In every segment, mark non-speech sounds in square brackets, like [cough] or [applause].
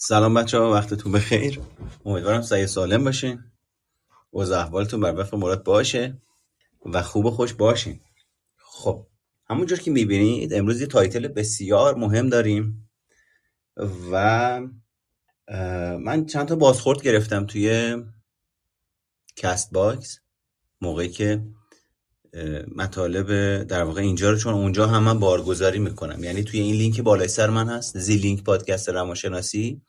سلام بچه ها وقتتون بخیر. امیدوارم صحیح و سالم باشین. و احوالتون بر وفق مراد باشه و خوب و خوش باشین. خب همونجور که می‌بینید امروز یه title بسیار مهم داریم و من چند تا بازخورد گرفتم توی Castbox موقعی که مطالب در واقع اینجا رو چون اونجا هم من بارگذاری می‌کنم. یعنی توی این لینک بالای سر من هست Zilink پادکست روانشناسی.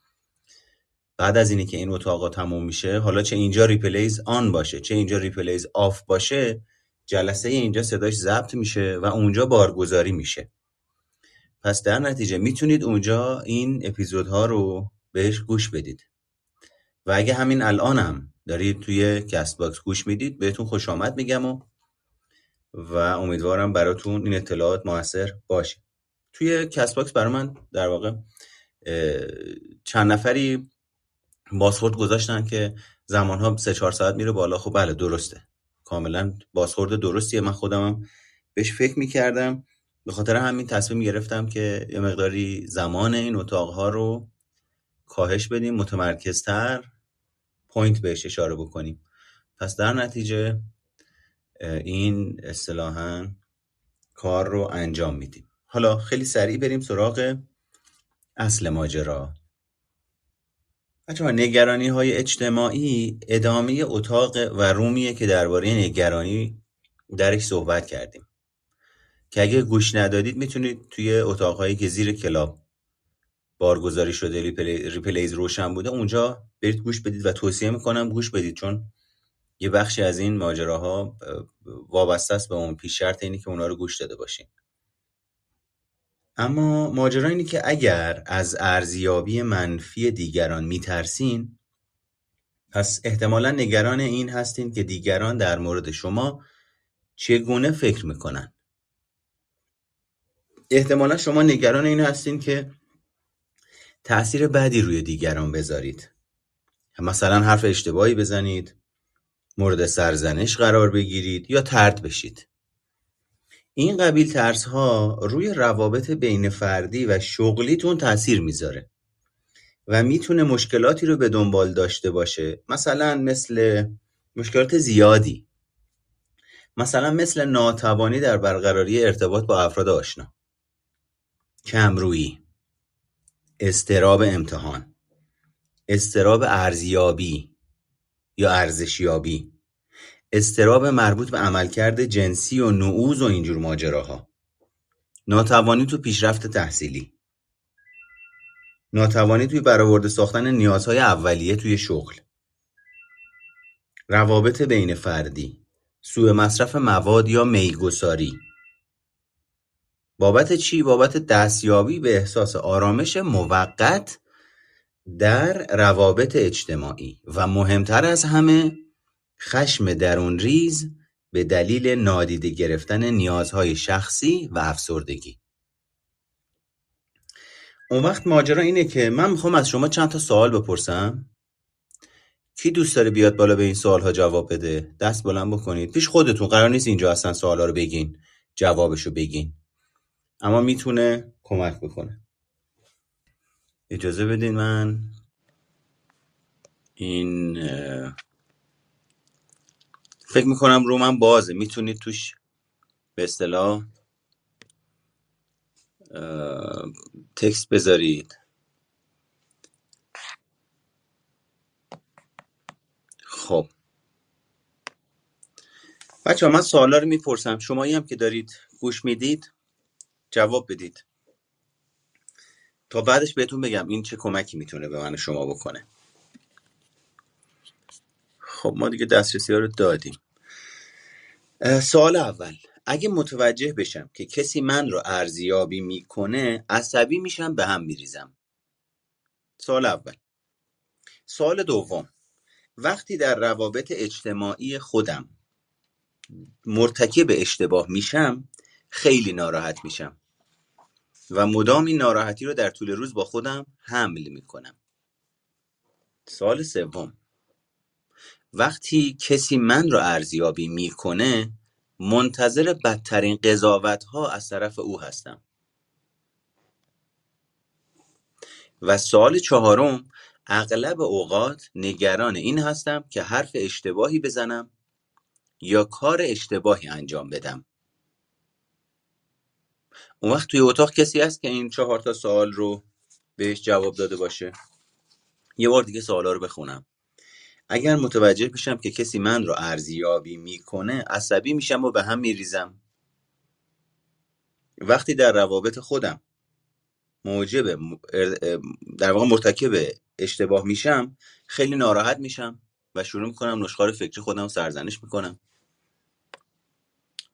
بعد از اینی که این اتاقا تموم میشه حالا چه اینجا replays on باشه چه اینجا replays off باشه جلسه اینجا صداش ضبط میشه و اونجا بارگذاری میشه. پس در نتیجه می‌تونید اونجا این اپیزودها رو بهش گوش بدید. و اگه همین الانم دارید توی Castbox گوش می‌دید بهتون خوش آمد میگم و و امیدوارم براتون این اطلاعات موثر باشه. توی Castbox برای من در واقع چند نفری بازخورد گذاشتن که زمانها سه چهار ساعت میره بالا. خب بله درسته. کاملا بازخورد درستیه. من خودمم بهش فکر می‌کردم. به خاطر همین تصمیم گرفتم که یه مقداری زمان این اتاقها رو کاهش بدیم متمرکزتر point بهش اشاره بکنیم. پس در نتیجه این اصطلاحا کار رو انجام میدیم. حالا خیلی سریع بریم سراغ اصل ماجرا. بچه نگرانی های اجتماعی ادامه اتاق و room یه که درباره نگرانی درش صحبت کردیم. که اگه گوش ندادید می‌تونید توی اتاقهایی که زیر club بارگذاری شده replays روشن بوده اونجا برید گوش بدید و توصیه می‌کنم گوش بدید چون یه بخشی از این ماجراها وابسته است به اون پیش شرط اینی که اونا رو گوش داده باشین. اما ماجرا اینه که اگر از ارزیابی منفی دیگران میترسین پس احتمالا نگران این هستین که دیگران در مورد شما چگونه فکر می‌کنن. احتمالا شما نگران این هستین که تاثیر بدی روی دیگران بذارید. مثلا حرف اشتباهی بزنید مورد سرزنش قرار بگیرید یا ترد بشید. این قبیل ها روی روابط بین فردی و شغلیتون تاثیر می‌ذاره و می‌تونه مشکلاتی رو به دنبال داشته باشه. مثلا مثل مشکلات زیادی. مثلا مثل ناتوانی در برقراری ارتباط با افراد آشنا. کمرویی. استراب امتحان. استراب ارزیابی یا ارزشیابی. استراب مربوط به عملکرد جنسی و نعوز و اینجور ماجراها. ناتوانی تو پیشرفت تحصیلی. ناتوانی توی برآورده ساختن نیازهای اولیه توی شغل. روابط بین فردی. سوء مصرف مواد یا میگساری. بابت چی؟ بابت دستیابی به احساس آرامش موقت در روابط اجتماعی. و مهمتر از همه خشم ریز به دلیل نادیده گرفتن نیازهای شخصی و افسردگی. اون وقت ماجرا اینه که من می‌خوام از شما چند تا سوال بپرسم. کی دوست داره بیاد بالا به این سوال ها جواب بده؟ دست بلند بکنید. پیش خودتون قرار نیست اینجا اصلا سوال ها رو بگین جوابشو بگین. اما می‌تونه کمک بکنه. اجازه بدین من این فکر می‌کنم من بازه. می‌تونید توش به اصطلاح تکست بذارید. خب. بچه من سوالا رو می‌پرسم. شمایی هم که دارید گوش می‌دید جواب بدید. تا بعدش بهتون بگم این چه کمکی می‌تونه به من شما بکنه. خب ما دیگه دسترسی ها رو دادیم. سوال اول. اگه متوجه بشم که کسی من رو ارزیابی می‌کنه عصبی میشم به هم میریزم. سوال اول. سوال دوم. وقتی در روابط اجتماعی خودم مرتکب اشتباه میشم خیلی ناراحت میشم و مدام این ناراحتی رو در طول روز با خودم حمل می‌کنم. سوال سوم. وقتی کسی من رو ارزیابی می‌کنه منتظر بدترین قضاوت ها از طرف او هستم. و سوال چهارم اغلب اوقات نگران این هستم که حرف اشتباهی بزنم یا کار اشتباهی انجام بدم. اون وقت توی اتاق کسی هست که این چهار تا سوال رو بهش جواب داده باشه؟ یه بار دیگه سوالا رو بخونم. اگر متوجه بشم که کسی من رو ارزیابی می‌کنه عصبی میشم و به هم میریزم. وقتی در روابط خودم موجب در واقع مرتکب اشتباه میشم خیلی ناراحت میشم و شروع می‌کنم نشخار فکری خودم سرزنش می‌کنم.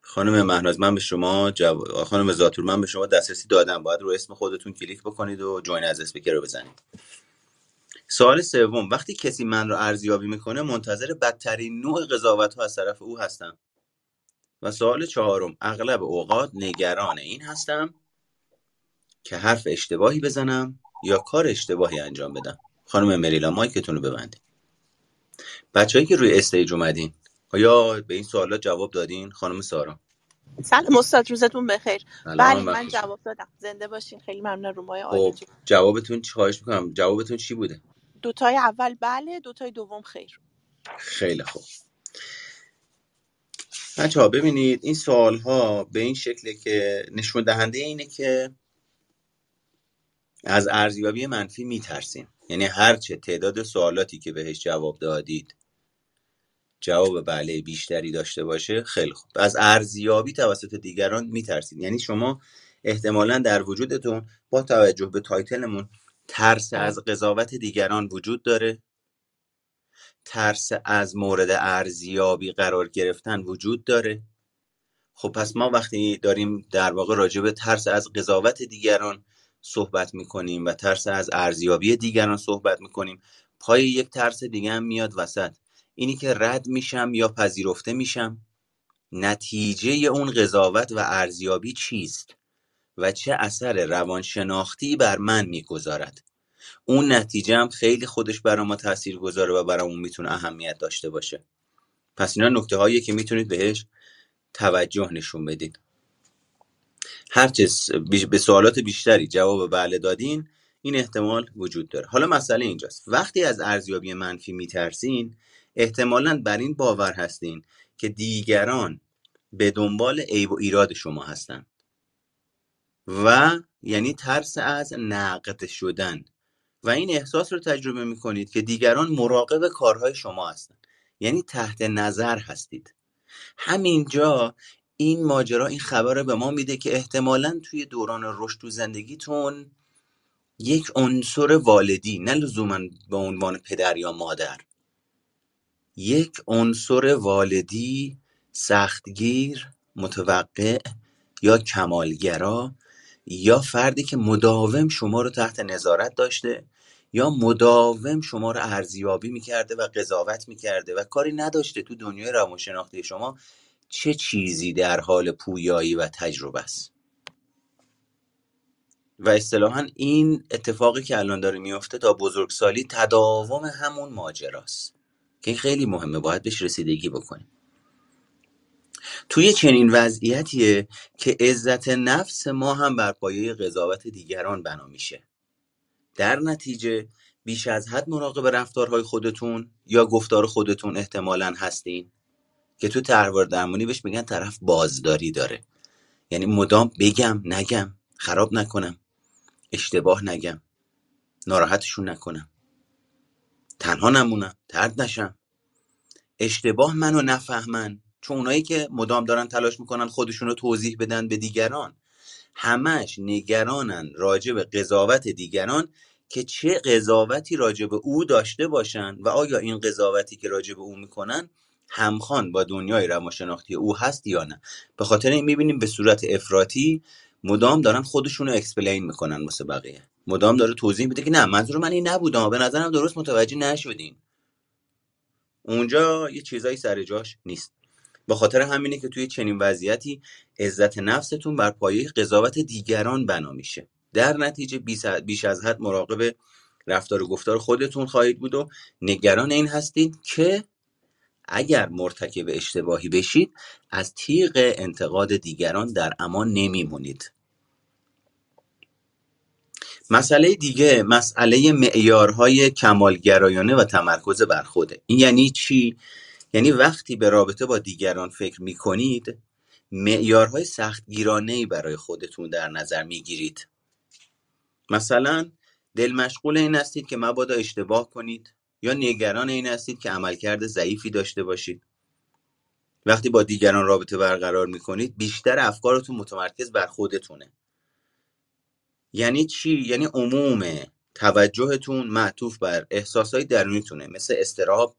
خانم مهناز من به شما جو... خانم زاتور من به شما دسترسی دادم. باید رو اسم خودتون کلیک بکنید و جوین از اسپیکر رو بزنید. سوال سوم وقتی کسی من رو ارزیابی می‌کنه منتظر بدترین نوع قضاوت ها از طرف او هستم. و سوال چهارم اغلب اوقات نگران این هستم که حرف اشتباهی بزنم یا کار اشتباهی انجام بدم. خانم مریلا مایکتون رو ببندید. بچههایی که روی استیج اومدین آیا به این سوالات جواب دادین؟ خانم سارا. سلام استاد روزتون بخیر. سلام بله من. جواب دادم. زنده باشین خیلی ممنون. رومای خب عالی جوابتون چی خواهش می‌کنم. جوابتون چی بوده؟ دوتای اول بله دوتای دوم خیر. خیلی خوب. بچه ها ببینید این سوال ها به این شکله که نشون دهنده اینه که از ارزیابی منفی میترسین یعنی هرچه تعداد سوالاتی که بهش جواب دادید جواب بله بیشتری داشته باشه خیلی خوب. از ارزیابی توسط دیگران میترسید. یعنی شما احتمالا در وجودتون با توجه به تایتلمون ترس از قضاوت دیگران وجود داره. ترس از مورد ارزیابی قرار گرفتن وجود داره. خب پس ما وقتی داریم در واقع راجع به ترس از قضاوت دیگران صحبت می‌کنیم و ترس از ارزیابی دیگران صحبت می‌کنیم پای یک ترس دیگه هم میاد وسط. اینی که رد میشم یا پذیرفته میشم نتیجه اون قضاوت و ارزیابی چیست؟ و چه اثر روانشناختی بر من می‌گذارد. اون نتیجه هم خیلی خودش برای ما تاثیر گذاره و برامون می‌تونه اهمیت داشته باشه. پس اینا نکته هایی که می‌تونید بهش توجه نشون بدید هرچه س- بیش- به سوالات بیشتری جواب بله دادین این احتمال وجود داره. حالا مسئله اینجاست. وقتی از ارزیابی منفی میترسین احتمالا بر این باور هستین که دیگران به دنبال عیب و ایراد شما هستن. و یعنی ترس از نقد شدن. و این احساس رو تجربه می‌کنید که دیگران مراقب کارهای شما هستند یعنی تحت نظر هستید. همینجا این ماجرا این خبر به ما میده که احتمالا توی دوران رشد تو زندگیتون یک عنصر والدی نه لزوما به عنوان پدر یا مادر. یک عنصر والدی سختگیر متوقع یا کمالگرا یا فردی که مداوم شما رو تحت نظارت داشته یا مداوم شما رو ارزیابی می‌کرده و قضاوت می‌کرده و کاری نداشته تو دنیای روانشناختی شما چه چیزی در حال پویایی و تجربه است؟ و اصطلاحا این اتفاقی که الان داره میفته تا بزرگسالی تداوم همون ماجراست که خیلی مهمه باید بهش رسیدگی بکنیم. توی چنین وضعیتیه که عزت نفس ما هم بر پایه قضاوت دیگران بنا میشه. در نتیجه بیش از حد مراقب رفتارهای خودتون یا گفتار خودتون احتمالا هستین که تو تحول درمانی بهش میگن طرف بازداری داره. یعنی مدام بگم نگم خراب نکنم اشتباه نگم ناراحتشون نکنم تنها نمونم ترد نشم. اشتباه منو نفهمن. چون اونایی که مدام دارن تلاش می‌کنن خودشون رو توضیح بدن به دیگران. همش نگرانن راجع به قضاوت دیگران که چه قضاوتی راجع به او داشته باشن و آیا این قضاوتی که راجع به او می‌کنن همخوان با دنیای روانشناختی او هست یا نه. به خاطر این می‌بینیم به صورت افراطی مدام دارن خودشون رو اکسپلین می‌کنن واسه بقیه. مدام داره توضیح میده که نه منظور من این نبودم به نظرم درست متوجه نشدین. اونجا یه چیزایی سر جاش نیست. به خاطر همینه که توی چنین وضعیتی عزت نفستون بر پایه قضاوت دیگران بنا میشه. در نتیجه بیش از حد مراقب رفتار و گفتار خودتون خواهید بود و نگران این هستید که اگر مرتکب اشتباهی بشید از تیغ انتقاد دیگران در امان نمیمونید. مسئله دیگه مسئله معیارهای کمالگرایانه و تمرکز بر خوده. این یعنی چی؟ یعنی وقتی به رابطه با دیگران فکر می‌کنید معیارهای سختگیرانه برای خودتون در نظر می‌گیرید. مثلا دل مشغول این هستید که مبادا اشتباه کنید یا نگران این هستید که عملکرد ضعیفی داشته باشید. وقتی با دیگران رابطه برقرار می‌کنید بیشتر افکارتون متمرکز بر خودتونه. یعنی چی؟ یعنی عموم توجهتون معطوف بر احساسهای درونیتونه مثل استراب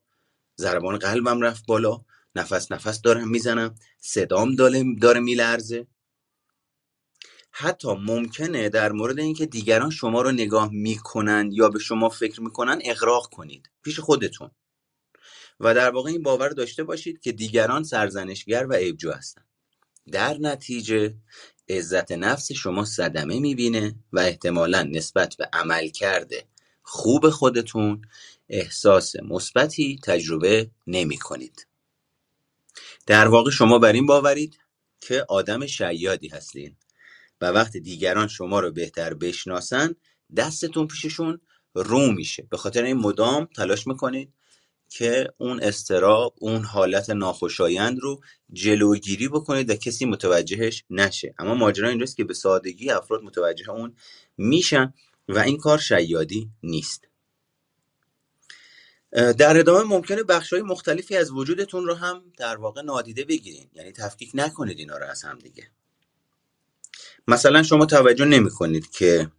ضربان قلبم رفت بالا. نفس نفس دارم می‌زنم. صدام داره, میلرزه. حتی ممکنه در مورد اینکه دیگران شما رو نگاه می‌کنن یا به شما فکر می‌کنن اغراق کنید. پیش خودتون. و در واقع این باور داشته باشید که دیگران سرزنشگر و عیبجو هستن. در نتیجه عزت نفس شما صدمه می‌بینه و احتمالا نسبت به عمل کرده خوب خودتون احساس مثبتی تجربه نمی کنید. در واقع شما بر این باورید که آدم شیادی هستین و وقتی دیگران شما رو بهتر بشناسن دستتون پیششون رو میشه. به خاطر این مدام تلاش می‌کنید که اون استراب اون حالت ناخوشایند رو جلوگیری بکنید و کسی متوجهش نشه. اما ماجرا اینجاست که به سادگی افراد متوجه اون میشن. و این کار شیادی نیست. در ادامه ممکنه بخش های مختلفی از وجودتون رو هم در واقع نادیده بگیرین. یعنی تفکیک نکنید اینا رو از هم دیگه. مثلا شما توجه نمی کنید که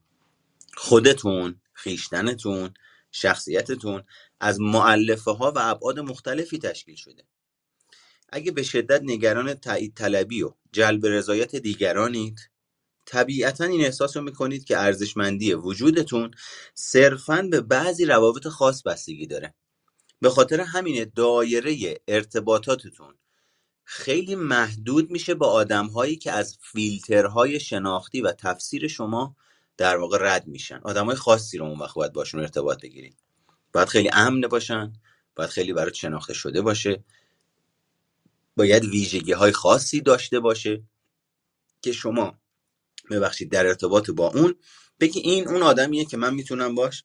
خودتون خیشتنتون شخصیتتون از معلفه ها و ابعاد مختلفی تشکیل شده. اگه به شدت نگران تایید طلبی و جلب رضایت دیگرانید طبیعتا این احساس رو می‌کنید که ارزشمندی وجودتون صرفا به بعضی روابط خاص بستگی داره. به خاطر همینه دایره ارتباطاتتون خیلی محدود میشه با آدمهایی که از فیلترهای شناختی و تفسیر شما در واقع رد میشن. آدمای خاصی رو اون وقت باید باشون ارتباط بگیرید. باید خیلی امن باشن باید خیلی برای شناخته شده باشه. باید ویژگی های خاصی داشته باشه که شما ببخشید در ارتباط با اون بگی این اون آدمیه که من می‌تونم باش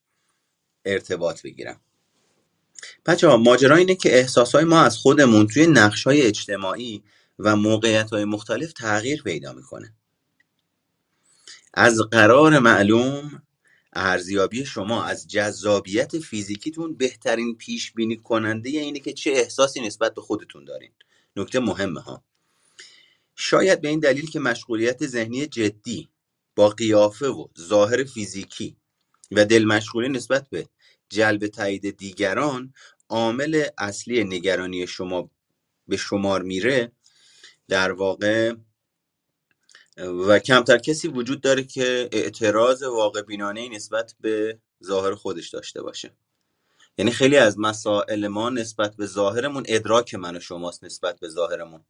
ارتباط بگیرم. بچه ها ماجرا اینه که احساس ما از خودمون توی نقش های اجتماعی و موقعیت های مختلف تغییر پیدا می‌کنه. از قرار معلوم ارزیابی شما از جذابیت فیزیکیتون بهترین پیش بینی کننده اینه که چه احساسی نسبت به خودتون دارین. نکته مهمه ها. شاید به این دلیل که مشغولیت ذهنی جدی با قیافه و ظاهر فیزیکی و دل مشغولی نسبت به جلب تایید دیگران عامل اصلی نگرانی شما به شمار میره در واقع و کمتر کسی وجود داره که اعتراض واقع بینانه نسبت به ظاهر خودش داشته باشه. یعنی خیلی از مسائل ما نسبت به ظاهرمون ادراک من و شماست نسبت به ظاهرمون.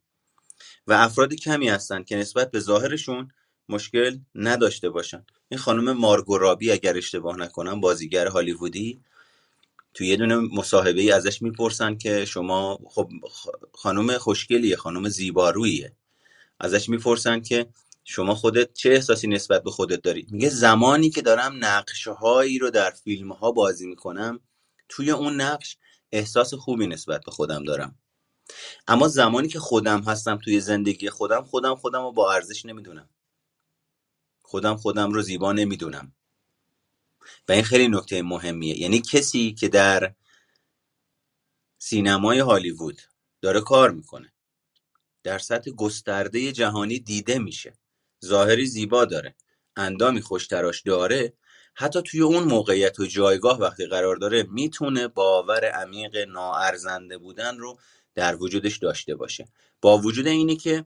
و افراد کمی هستن که نسبت به ظاهرشون مشکل نداشته باشن. این خانم مارگورابی اگر اشتباه نکنم بازیگر هالیوودی تو یه دونه مصاحبه ای ازش می‌پرسن که شما خب خانم خوشگلیه خانم زیباروییه. ازش می‌پرسن که شما خودت چه احساسی نسبت به خودت داری؟ میگه زمانی که دارم نقشه هایی رو در فیلم ها بازی می‌کنم توی اون نقش احساس خوبی نسبت به خودم دارم. اما زمانی که خودم هستم توی زندگی خودم خودم خودم رو با ارزش نمی‌دونم. خودم خودم رو زیبا نمی‌دونم. و این خیلی نکته مهمیه. یعنی کسی که در سینمای هالیوود داره کار می‌کنه در سطح گسترده جهانی دیده میشه ظاهری زیبا داره اندامی خوشتراش داره حتی توی اون موقعیت و جایگاه وقتی قرار داره می‌تونه باور عمیق ناارزنده بودن رو در وجودش داشته باشه. با وجود اینی که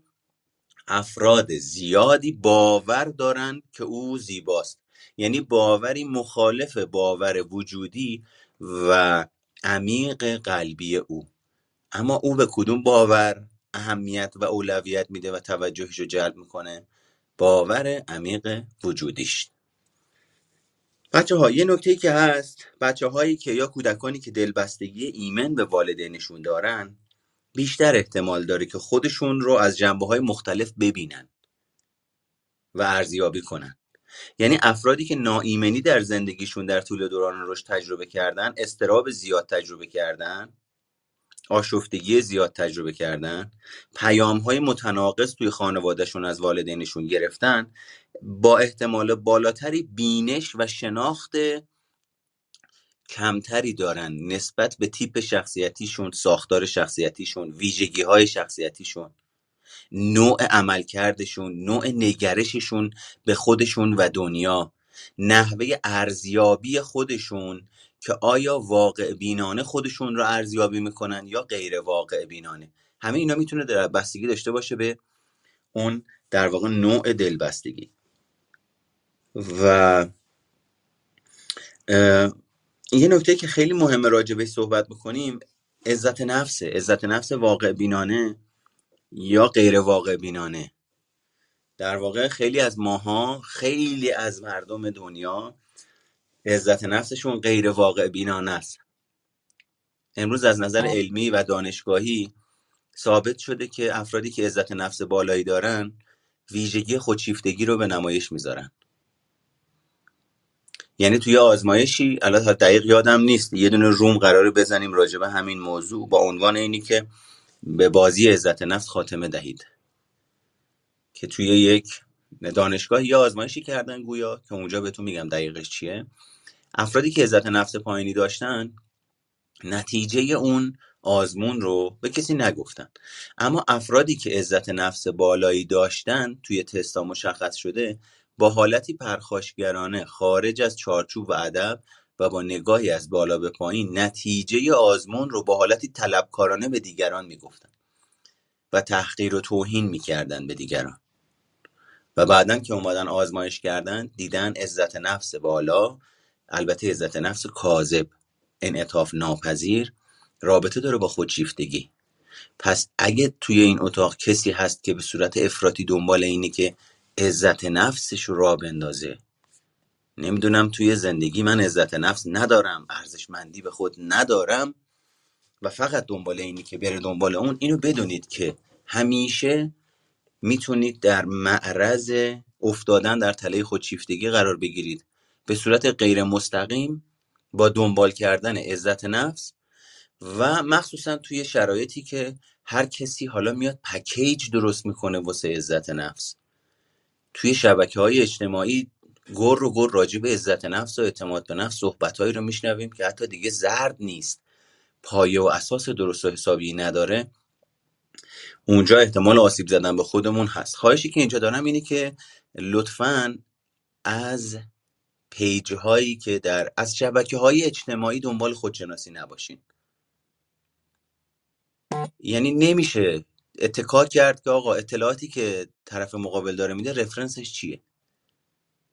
افراد زیادی باور دارن که او زیباست. یعنی باوری مخالف باور وجودی و عمیق قلبی او. اما او به کدوم باور اهمیت و اولویت میده و توجهش رو جلب می‌کنه؟ باور عمیق وجودیش. بچه ها یه نکته که هست بچه هایی که یا کودکانی که دلبستگی ایمن به والدینشون دارن بیشتر احتمال داره که خودشون رو از جنبه های مختلف ببینن و ارزیابی کنن. یعنی افرادی که ناایمنی در زندگیشون در طول دوران رشد تجربه کردن استراب زیاد تجربه کردن آشفتگی زیاد تجربه کردن پیام های متناقض توی خانوادهشون از والدینشون گرفتن با احتمال بالاتری بینش و شناخت کمتری دارن نسبت به تیپ شخصیتیشون ساختار شخصیتیشون ویژگی های شخصیتیشون نوع عملکردشون نوع نگرششون به خودشون و دنیا. نحوه ارزیابی خودشون که آیا واقع بینانه خودشون رو ارزیابی می‌کنن یا غیر واقع بینانه همه اینا می‌تونه در بستگی داشته باشه به اون در واقع نوع دلبستگی. و یه نکته که خیلی مهمه راجع به صحبت بکنیم عزت نفسه. عزت نفس واقع بینانه یا غیر واقع بینانه. در واقع خیلی از ماها خیلی از مردم دنیا عزت نفسشون غیر واقع بینانه است. امروز از نظر علمی و دانشگاهی ثابت شده که افرادی که عزت نفس بالایی دارن ویژگی خودشیفتگی رو به نمایش می‌ذارن. یعنی توی آزمایشی الان دقیق یادم نیست یه دونه روم قراره بزنیم راجع به همین موضوع با عنوان اینی که به بازی عزت نفس خاتمه دهید. که توی یک دانشگاه یا آزمایشی کردن گویا که اونجا بهتون میگم دقیقش چیه. افرادی که عزت نفس پایینی داشتن نتیجه اون آزمون رو به کسی نگفتن. اما افرادی که عزت نفس بالایی داشتن توی تستا مشخص شده با حالتی پرخاشگرانه خارج از چارچوب ادب و با نگاهی از بالا به پایین نتیجه آزمون رو با حالتی طلبکارانه به دیگران می‌گفتن و تحقیر و توهین می‌کردن به دیگران. و بعدا که اومدن آزمایش کردن دیدن عزت نفس بالا البته عزت نفس کاذب انعطاف ناپذیر رابطه داره با خودشیفتگی. پس اگه توی این اتاق کسی هست که به صورت افراطی دنبال اینه که عزت نفسش رو را بندازه. نمی‌دونم توی زندگی من عزت نفس ندارم ارزشمندی به خود ندارم و فقط دنبال اینی که بره دنبال اون. اینو بدونید که همیشه می‌تونید در معرض افتادن در تله خودشیفتگی قرار بگیرید. به صورت غیر مستقیم با دنبال کردن عزت نفس و مخصوصا توی شرایطی که هر کسی حالا میاد پکیج درست می‌کنه واسه عزت نفس. توی شبکه های اجتماعی گر و گر راجع به عزت نفس و اعتماد به نفس صحبتهایی رو میشنویم که حتی دیگه زرد نیست. پایه و اساس درست و حسابی نداره. اونجا احتمال آسیب زدن به خودمون هست. خواهشی که اینجا دارم اینه که لطفا از پیج هایی که در از شبکه های اجتماعی دنبال خودشناسی نباشین. یعنی نمیشه اتکا کرد که آقا اطلاعاتی که طرف مقابل داره میده رفرنسش چیه؟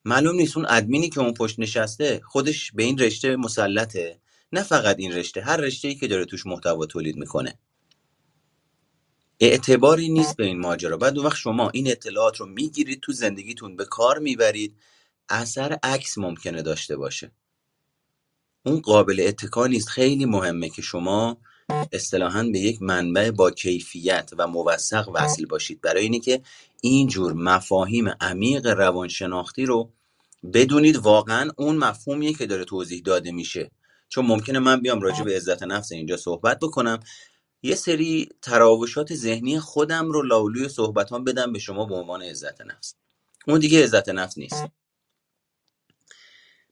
معلوم نیست اون ادمینی که اون پشت نشسته خودش به این رشته مسلطه نه فقط این رشته هر رشته ای که داره توش محتوا تولید می‌کنه. اعتباری نیست به این ماجرا. بعد اون وقت شما این اطلاعات رو می‌گیرید تو زندگیتون به کار می‌برید اثر عکس ممکنه داشته باشه. اون قابل اتکا نیست. خیلی مهمه که شما اصطلاحا به یک منبع با کیفیت و موثق وصل باشید. برای اینه که اینجور مفاهیم عمیق روانشناختی رو بدونید واقعا اون مفهومیه که داره توضیح داده میشه. چون ممکنه من بیام راجع به عزت نفس اینجا صحبت بکنم. یه سری تراوشات ذهنی خودم رو لاولوی صحبتان بدم به شما به عنوان عزت نفس. اون دیگه عزت نفس نیست.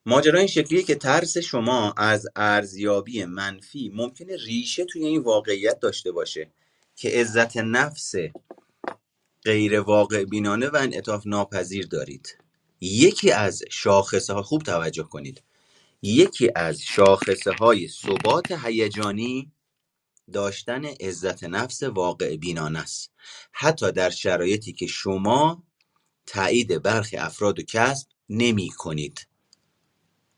ماجرا این شکلیه که ترس شما از ارزیابی منفی ممکنه ریشه توی این واقعیت داشته باشه که عزت نفس غیر واقع بینانه و انعطاف ناپذیر دارید. یکی از شاخصه ها خوب توجه کنید. یکی از شاخصه های ثبات هیجانی داشتن عزت نفس واقع بینانه است. حتی در شرایطی که شما تایید برخی افراد و کسب نمی کنید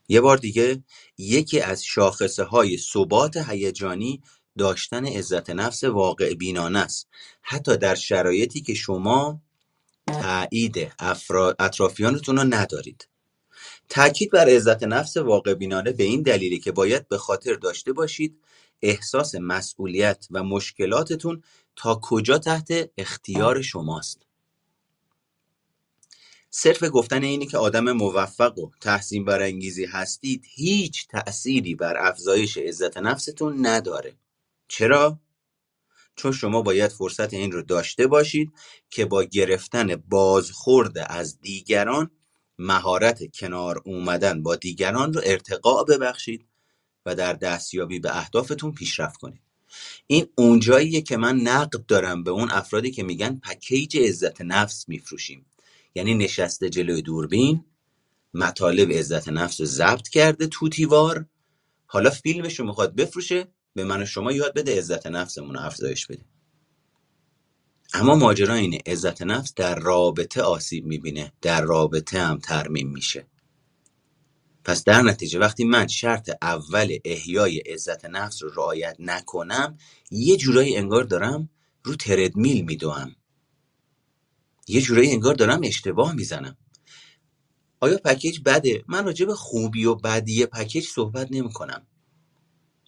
یه بار دیگه یکی از شاخصه های ثبات هیجانی داشتن عزت نفس واقع بینانه است. حتی در شرایطی که شما تایید اطرافیانتون رو ندارید. تاکید بر عزت نفس واقع بینانه به این دلیلی که باید به خاطر داشته باشید احساس مسئولیت و مشکلاتتون تا کجا تحت اختیار شماست. صرف گفتن اینی که آدم موفق و تحسین برانگیزی هستید هیچ تأثیری بر افزایش عزت نفستون نداره. چرا؟ چون شما باید فرصت این رو داشته باشید که با گرفتن بازخورد از دیگران مهارت کنار اومدن با دیگران رو ارتقا ببخشید و در دستیابی به اهدافتون پیشرفت کنید. این اونجاییه که من نقد دارم به اون افرادی که میگن پکیج عزت نفس میفروشیم. یعنی نشسته جلوی دوربین مطالب عزت نفس رو ضبط کرده توتیوار حالا فیلمش رو می‌خواد بفروشه به من و شما یاد بده عزت نفسمون رو افزایش بده. اما ماجرا اینه عزت نفس در رابطه آسیب می‌بینه در رابطه هم ترمیم میشه. پس در نتیجه وقتی من شرط اول احیای عزت نفس رو رعایت نکنم یه جورایی انگار دارم رو تردمیل میدوم. یه جورایی انگار دارم اشتباه می‌زنم. آیا پکیج بده؟ من راجع به خوبی و بدی پکیج صحبت نمی کنم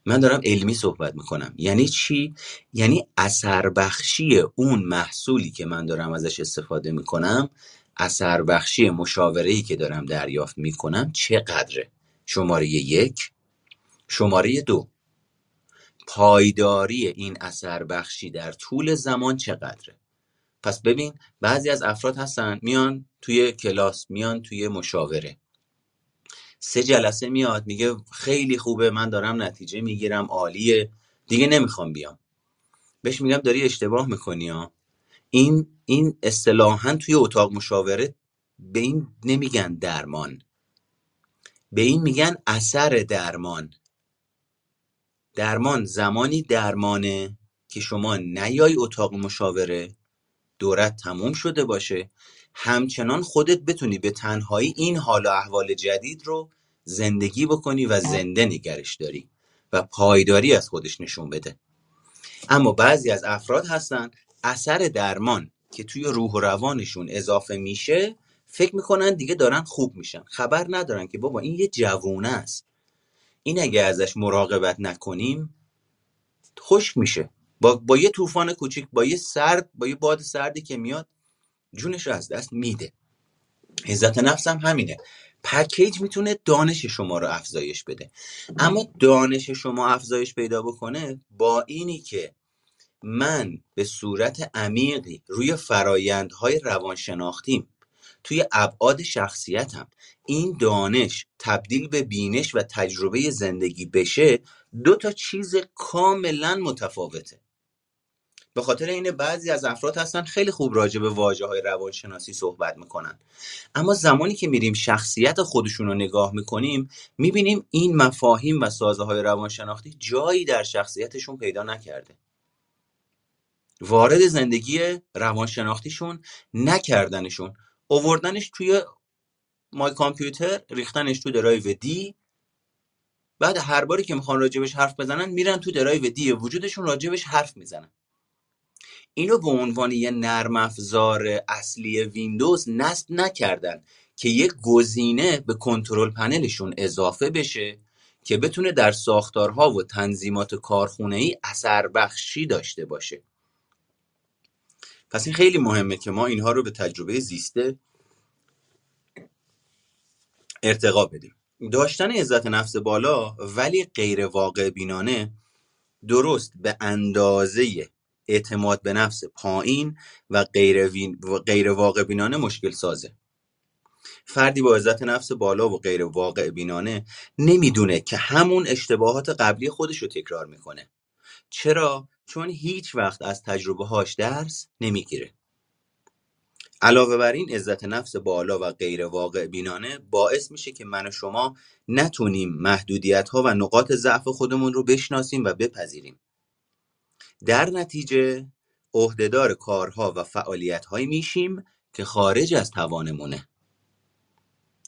من دارم علمی صحبت می‌کنم. یعنی چی؟ یعنی اثر بخشی اون محصولی که من دارم ازش استفاده می‌کنم اثر بخشی مشاوره ای که دارم دریافت می‌کنم چقدره؟ شماره یک. شماره دو. پایداری این اثر بخشی در طول زمان چقدره؟ پس ببین بعضی از افراد هستن میان توی کلاس میان توی مشاوره. سه جلسه میاد میگه خیلی خوبه من دارم نتیجه می‌گیرم عالیه. دیگه نمی‌خوام بیام. بهش میگم داری اشتباه می‌کنی ها. این این اصطلاحا توی اتاق مشاوره به این نمیگن درمان. به این میگن اثر درمان. درمان زمانی درمانه که شما نیای اتاق مشاوره دورت تموم شده باشه. همچنان خودت بتونی به تنهایی این حال و احوال جدید رو زندگی بکنی و زنده نگرش داری و پایداری از خودش نشون بده. اما بعضی از افراد هستن اثر درمان که توی روح و روانشون اضافه میشه فکر می‌کنن دیگه دارن خوب میشن. خبر ندارن که بابا این یه جوونه است. این اگه ازش مراقبت نکنیم خشک میشه. با, با یه طوفان کوچیک با یه سرد با یه باد سردی که میاد جونش رو از دست میده. عزت نفس هم همینه. پکیج می‌تونه دانش شما رو افزایش بده. اما دانش شما افزایش پیدا بکنه با اینی که من به صورت عمیقی روی فرایندهای روانشناختیم. توی ابعاد شخصیتم. این دانش تبدیل به بینش و تجربه زندگی بشه دو تا چیز کاملا متفاوته. به خاطر اینه بعضی از افراد هستن خیلی خوب راجع به واجه های روانشناسی صحبت می‌کنن. اما زمانی که میریم شخصیت خودشون رو نگاه می‌کنیم می‌بینیم این مفاهیم و سازه های روانشناختی جایی در شخصیتشون پیدا نکرده. وارد زندگی روانشناختیشون نکردنشون. اووردنش توی my computer ریختنش تو drive D بعد هر باری که می‌خوان راجبش حرف بزنن میرن تو drive D وجودشون راجبش حرف می‌زنن. اینو به عنوان یه نرم افزار اصلی ویندوز نصب نکردن که یک گزینه به control panel شون اضافه بشه که بتونه در ساختارها و تنظیمات کارخونه ای اثر بخشی داشته باشه. پس این خیلی مهمه که ما اینها رو به تجربه زیسته ارتقا بدیم. داشتن عزت نفس بالا ولی غیر واقع بینانه درست به اندازه اعتماد به نفس پایین و غیر, غیر واقع بینانه مشکل سازه. فردی با عزت نفس بالا و غیر واقع بینانه نمی‌دونه که همون اشتباهات قبلی خودش رو تکرار می‌کنه. چرا؟ چون هیچ وقت از تجربه هاش درس نمی‌گیره. علاوه بر این عزت نفس بالا و غیر واقع بینانه باعث میشه که من و شما نتونیم محدودیت ها و نقاط ضعف خودمون رو بشناسیم و بپذیریم. در نتیجه عهدهدار کارها و فعالیتهایی میشیم که خارج از توانمونه.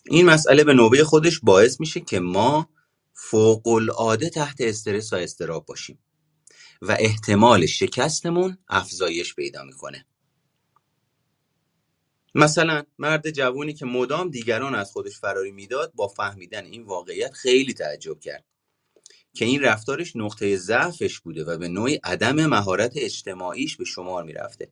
این مسئله به نوبه خودش باعث میشه که ما فوق العاده تحت استرس و استراب باشیم و احتمال شکستمون افزایش پیدا می‌کنه. مثلا مرد جوونی که مدام دیگران از خودش فراری می‌داد با فهمیدن این واقعیت خیلی تعجب کرد. که این رفتارش نقطه ضعفش بوده و به نوعی عدم مهارت اجتماعیش به شمار می‌رفته.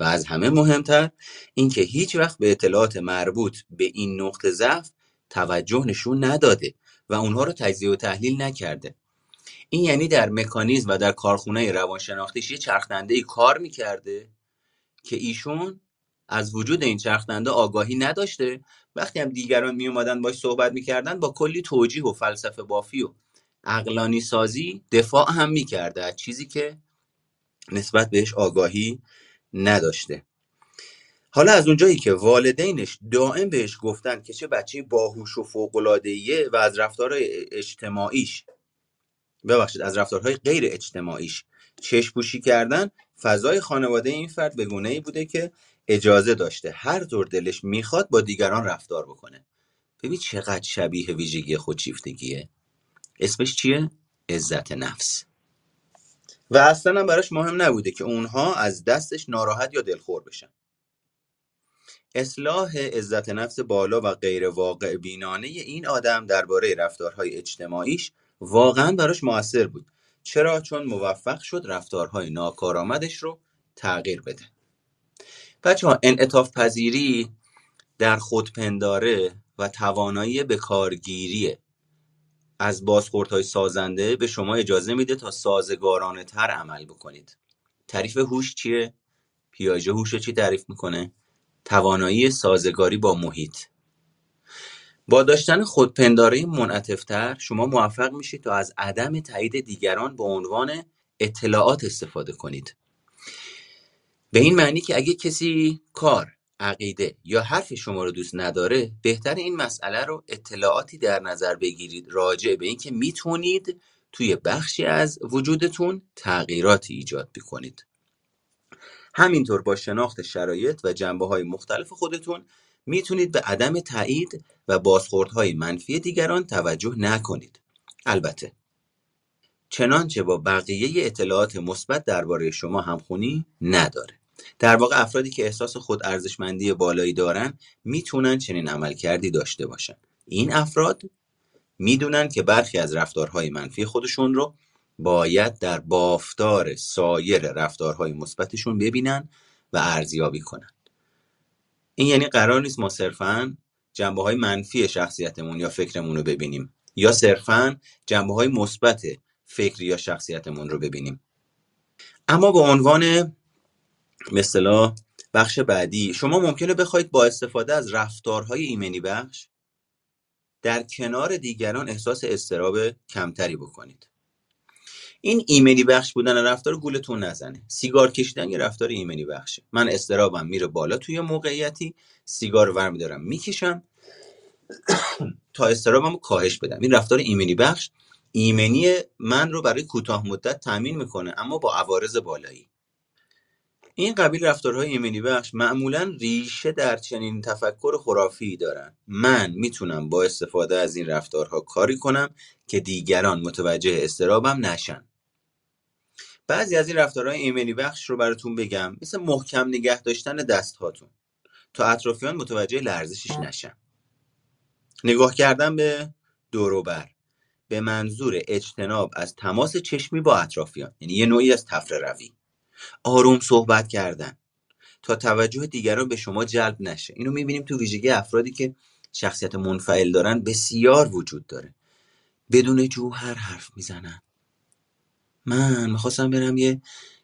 و از همه مهمتر اینکه هیچ وقت به اطلاعات مربوط به این نقطه ضعف توجه نشون نداده و اونها رو تجزیه و تحلیل نکرده. این یعنی در مکانیزم و در کارخونه روانشناختیش یه چرخدنده ای کار می‌کرده که ایشون از وجود این چرخدنده آگاهی نداشته. وقتی هم دیگران می اومدن باش صحبت می‌کردن با کلی توجیه و فلسفه بافی و عقلانی سازی دفاع هم می‌کرده از چیزی که نسبت بهش آگاهی نداشته. حالا از اونجایی که والدینش دائم بهش گفتن که چه بچه باهوش و فوق‌العاده‌ایه و از رفتارهای اجتماعیش ببخشید از رفتارهای غیر اجتماعیش چشم پوشی کردن فضای خانواده این فرد به گونه ای بوده که اجازه داشته هر طور دلش می‌خواد با دیگران رفتار بکنه. ببین چقدر شبیه ویژگی خودشیفتگیه. اسمش چیه؟ عزت نفس. و اصلا هم براش مهم نبوده که اونها از دستش ناراحت یا دلخور بشن. اصلاح عزت نفس بالا و غیر واقع بینانه این آدم درباره رفتارهای اجتماعیش واقعا براش موثر بود. چرا؟ چون موفق شد رفتارهای ناکارآمدش رو تغییر بده. بچه ها انعطاف پذیری در خودپنداره و توانایی به کارگیری از بازخوردهای سازنده به شما اجازه میده تا سازگارانه تر عمل بکنید تعریف هوش چیه؟ پیاژه هوش چی تعریف می‌کنه؟ توانایی سازگاری با محیط با داشتن خودپنداره منعطفتر شما موفق میشید تا از عدم تایید دیگران به عنوان اطلاعات استفاده کنید به این معنی که اگه کسی کار عقیده یا حرف شما رو دوست نداره بهتر این مسئله رو اطلاعاتی در نظر بگیرید راجع به اینکه می‌تونید توی بخشی از وجودتون تغییراتی ایجاد بکنید. همینطور با شناخت شرایط و جنبه های مختلف خودتون می‌تونید به عدم تایید و بازخوردهای منفی دیگران توجه نکنید. البته چنانچه با بقیه اطلاعات مثبت درباره شما همخونی نداره. در واقع افرادی که احساس خود ارزشمندی بالایی دارن می‌تونن چنین عملکردی داشته باشن. این افراد می‌دونن که برخی از رفتارهای منفی خودشون رو باید در بافتار سایر رفتارهای مثبتشون ببینن و ارزیابی کنن. این یعنی قرار نیست ما صرفا جنبه های منفی شخصیتمون یا فکرمون رو ببینیم یا صرفا جنبه های مثبت فکری یا شخصیتمون رو ببینیم. اما به عنوان مثلا بخش بعدی. شما ممکنه بخواید با استفاده از رفتارهای ایمنی بخش در کنار دیگران احساس استراب کمتری بکنید. این ایمنی بخش بودن رفتار گولتون نزنه. سیگار کشیدن یه رفتار ایمنی بخشه. من استرابم میره بالا توی موقعیتی سیگار رو ورمیدارم می‌کشم [coughs] تا استرابم رو کاهش بدم. این رفتار ایمنی بخش ایمنی من رو برای کوتاه مدت تامین می‌کنه اما با عوارض بالایی. این قبیل رفتارهای ایمنی بخش معمولا ریشه در چنین تفکر خرافی دارن. من می‌تونم با استفاده از این رفتارها کاری کنم که دیگران متوجه استرابم نشن. بعضی از این رفتارهای ایمنی بخش رو براتون بگم مثل محکم نگه داشتن دست هاتون تا اطرافیان متوجه لرزشش نشن. نگاه کردن به دوروبر به منظور اجتناب از تماس چشمی با اطرافیان. یعنی یه نوعی از تفره روی. آروم صحبت کردن. تا توجه دیگران به شما جلب نشه. اینو می‌بینیم تو ویژگی افرادی که شخصیت منفعل دارن بسیار وجود داره. بدون جوهر حرف می‌زنن. من می‌خواستم برم یه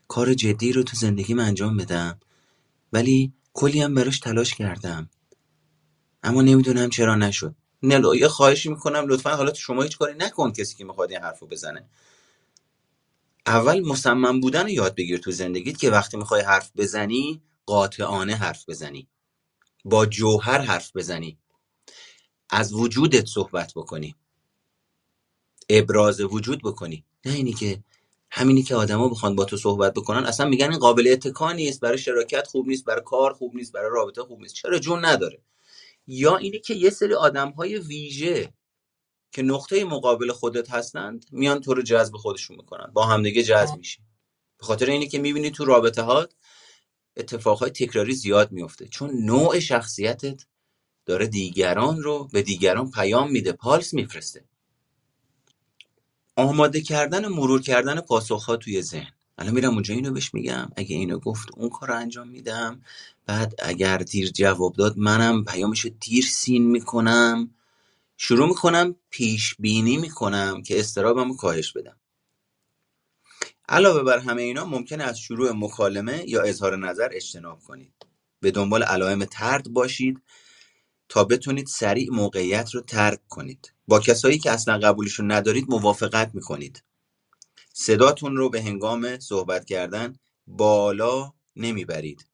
کار جدی رو تو زندگیم انجام بدم. ولی کلی هم براش تلاش کردم. اما نمی‌دونم چرا نشد. نلو یه خواهشی می‌کنم. لطفا حالا شما هیچ کاری نکن کسی که می‌خواد این حرف رو بزنه. اول مصمم بودن رو یاد بگیر تو زندگیت که وقتی می‌خوای حرف بزنی قاطعانه حرف بزنی. با جوهر حرف بزنی. از وجودت صحبت بکنی. ابراز وجود بکنی. نه اینی که همینی که آدما بخوان با تو صحبت بکنن اصلا میگن این قابل اتکا نیست برای شراکت خوب نیست برای کار خوب نیست برای رابطه خوب نیست. چرا جون نداره؟ یا اینی که یه سری آدم های ویژه که نقطه مقابل خودت هستند میان تو رو جذب خودشون می‌کنن. با همدیگه جذب میشی. به خاطر اینی که می‌بینی تو رابطه هات اتفاقهای تکراری زیاد میفته چون نوع شخصیتت داره دیگران رو به دیگران پیام میده پالس میفرسته. آماده کردن مرور کردن پاسخها توی ذهن. الان میرم اونجا اینو بهش میگم. اگه اینو گفت اون کار رو انجام میدم. بعد اگر دیر جواب داد منم پیامش دیر سین می‌کنم. شروع می‌کنم پیش بینی می‌کنم که استرابم رو کاهش بدم. علاوه بر همه اینا ممکنه از شروع مکالمه یا اظهار نظر اجتناب کنید. به دنبال علائم ترد باشید تا بتونید سریع موقعیت رو ترک کنید. با کسایی که اصلا قبولشون ندارید موافقت می‌کنید. صداتون رو به هنگام صحبت کردن بالا نمی‌برید.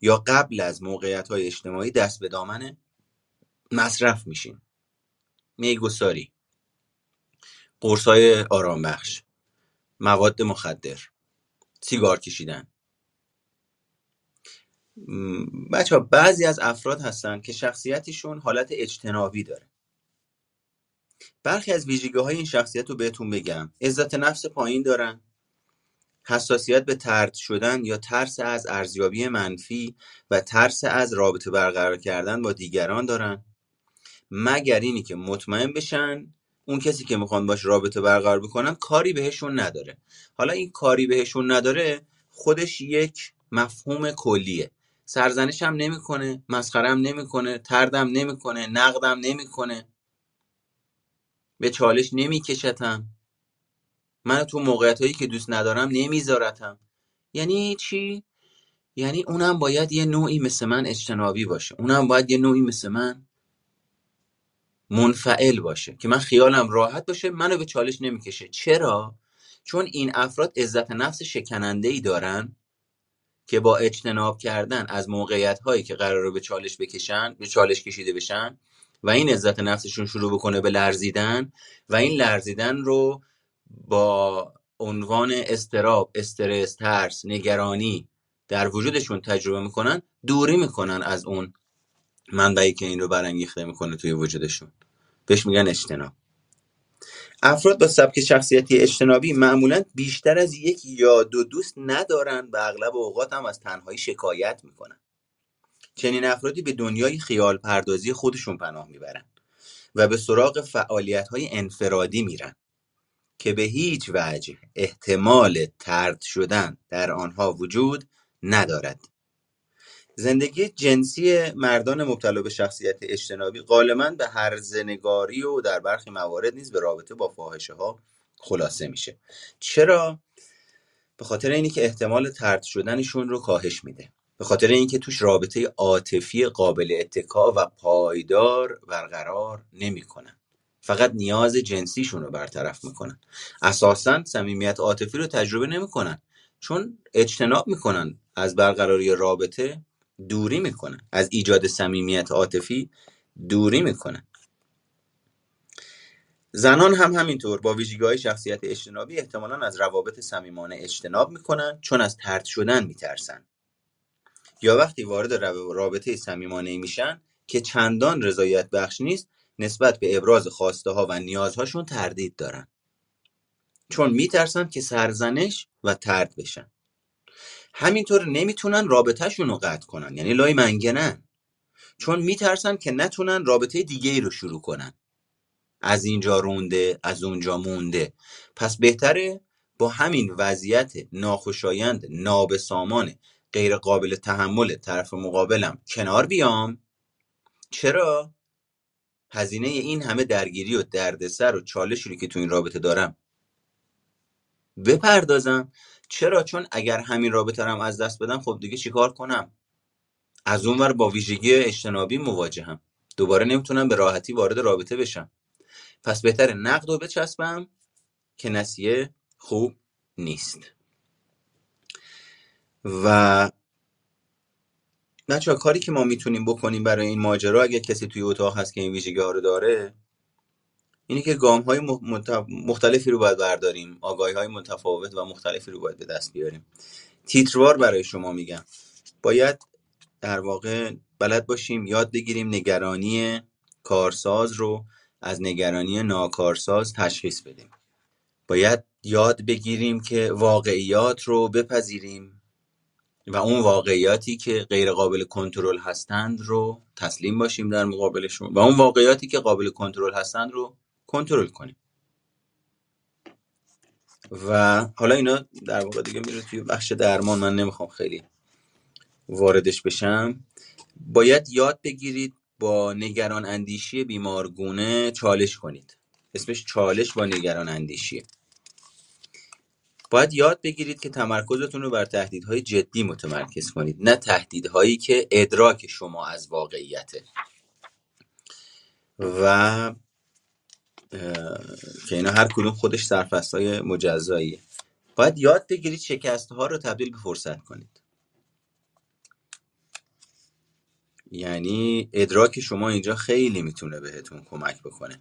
یا قبل از موقعیت های اجتماعی دست به دامن مصرف میشین. میگساری. آرام بخش مواد مخدر. سیگار کشیدن. بچه بعضی از افراد هستن که شخصیتشون حالت اجتنابی داره. برخی از ویژگی های این شخصیت رو بهتون بگم. عزت نفس پایین دارن. حساسیت به ترد شدن یا ترس از ارزیابی منفی و ترس از رابطه برقرار کردن با دیگران دارن. مگر اینی که مطمئن بشن اون کسی که می‌خوان باش رابطه برقرار بکنن کاری بهشون نداره. حالا این کاری بهشون نداره خودش یک مفهوم کلیه. سرزنش هم نمی‌کنه مسخرم نمی‌کنه تردم نمی‌کنه نقدم نمی‌کنه. به چالش نمیکشتم. من تو موقعیت هایی که دوست ندارم نمیذارتم. یعنی چی؟ یعنی اونم باید یه نوعی مثل من اجتنابی باشه. اونم باید یه نوعی مثل من منفعل باشه که من خیالم راحت باشه منو به چالش نمی‌کشه. چرا؟ چون این افراد عزت نفس شکننده ای دارن که با اجتناب کردن از موقعیت هایی که قراره به چالش بکشن به چالش کشیده بشن و این عزت نفسشون شروع بکنه به لرزیدن و این لرزیدن رو با عنوان استراب استرس ترس نگرانی در وجودشون تجربه می‌کنن دوری می‌کنن از اون منبعی که این رو برانگیخته می‌کنه توی وجودشون. بهش میگن اجتناب. افراد با سبک شخصیتی اجتنابی معمولا بیشتر از یک یا دو دوست ندارن و اغلب اوقات هم از تنهایی شکایت می‌کنن. چنین افرادی به دنیای خیال پردازی خودشون پناه می‌برن و به سراغ فعالیت های انفرادی میرن که به هیچ وجه احتمال ترد شدن در آنها وجود ندارد. زندگی جنسی مردان مبتلا به شخصیت اجتنابی غالبا به هرزنگاری و در برخی موارد نیز به رابطه با فاحشه ها خلاصه میشه. چرا؟ به خاطر اینی که احتمال ترد شدنشون رو کاهش میده. به خاطر اینکه توش رابطه عاطفی قابل اتکا و پایدار برقرار نمی‌کنن. فقط نیاز جنسیشون رو برطرف می‌کنن. اساسا صمیمیت عاطفی رو تجربه نمی‌کنن. چون اجتناب می‌کنن از برقراری رابطه دوری می‌کنن از ایجاد صمیمیت عاطفی دوری می‌کنن زنان هم همینطور با ویژگی های شخصیت اجتنابی احتمالا از روابط صمیمانه اجتناب می‌کنن چون از ترد شدن میترسن. یا وقتی وارد رابطه صمیمانه میشن که چندان رضایت بخش نیست نسبت به ابراز خواسته ها و نیازهاشون تردید دارن. چون میترسن که سرزنش و ترد بشن. همینطور نمی‌تونن رابطهشون رو قطع کنن. یعنی لای منگنن چون میترسن که نتونن رابطه دیگه ای رو شروع کنن. از اینجا رونده از اونجا مونده. پس بهتره با همین وضعیت ناخوشایند نابسامان غیر قابل تحمل طرف مقابلم کنار بیام. چرا؟ هزینه این همه درگیری و دردسر و چالشی رو که تو این رابطه دارم بپردازم. چرا؟ چون اگر همین رابطه رو از دست بدم خب دیگه چیکار کنم؟ از اونور با ویژگی اجتنابی مواجهم. دوباره نمی‌تونم به راحتی وارد رابطه بشم. پس بهتر نقد رو بچسبم که نسیه خوب نیست. و بچه کاری که ما می‌تونیم بکنیم برای این ماجرا اگر کسی توی اتاق هست که این ویژگی ها رو داره اینه که گام های مختلفی رو باید برداریم آگاهی های متفاوت و مختلفی رو باید به دست بیاریم. تیتروار برای شما میگم. باید در واقع بلد باشیم یاد بگیریم نگرانی کارساز رو از نگرانی ناکارساز تشخیص بدیم. باید یاد بگیریم که واقعیات رو بپذیریم و اون واقعیاتی که غیر قابل کنترل هستند رو تسلیم باشیم در مقابلشون و اون واقعیاتی که قابل کنترل هستند رو کنترل کنیم. و حالا اینا در واقع دیگه میره توی بخش درمان. من نمی‌خوام خیلی واردش بشم. باید یاد بگیرید با نگران اندیشی بیمارگونه چالش کنید. اسمش چالش با نگران اندیشیه باید یاد بگیرید که تمرکزتون رو بر تهدیدهای جدی متمرکز کنید نه تهدیدهایی که ادراک شما از واقعیته. و که اینا هر کدوم خودش سرفست های مجزاییه. باید یاد بگیرید شکست ها رو تبدیل به فرصت کنید. یعنی ادراک شما اینجا خیلی می‌تونه بهتون کمک بکنه.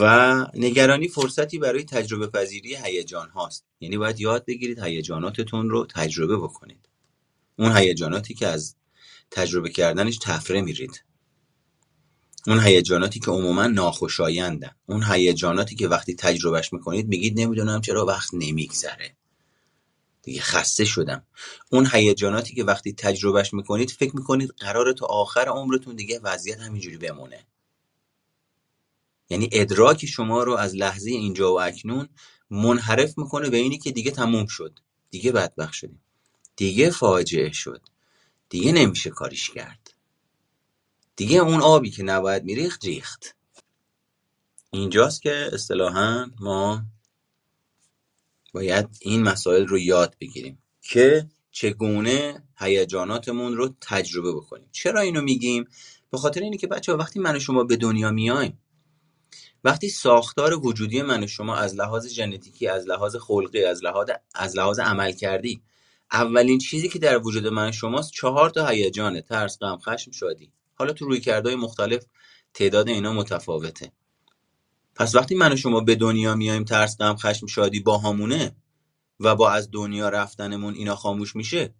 و نگرانی فرصتی برای تجربه پذیری هیجان هاست. یعنی باید یاد بگیرید هیجاناتتون رو تجربه بکنید. اون هیجاناتی که از تجربه کردنش تفره میرید. اون هیجاناتی که عموما ناخوشایندن. اون هیجاناتی که وقتی تجربهش می‌کنید میگید نمی‌دونم چرا وقت نمیگذره. دیگه خسته شدم. اون هیجاناتی که وقتی تجربهش می‌کنید فکر می‌کنید قرار تا آخر عمرتون دیگه وضعیت همینجوری بمونه. یعنی ادراک شما رو از لحظه اینجا و اکنون منحرف می‌کنه به اینی که دیگه تموم شد. دیگه بدبخت شدیم. دیگه فاجعه شد. دیگه نمیشه کاریش کرد. دیگه اون آبی که نباید میریخت ریخت. اینجاست که اصطلاحا ما باید این مسائل رو یاد بگیریم که چگونه هیجاناتمون رو تجربه بکنیم. چرا اینو میگیم؟ به خاطر اینه که بچه وقتی من و شما به دنیا میایم وقتی ساختار وجودی من و شما از لحاظ ژنتیکی از لحاظ خلقی از لحاظ از لحاظ عمل کردی اولین چیزی که در وجود من شماست چهار تا هیجانه ترس غم خشم شادی. حالا تو روی کردهای مختلف تعداد اینا متفاوته. پس وقتی من و شما به دنیا میایم ترس غم خشم شادی با همونه و با از دنیا رفتنمون اینا خاموش میشه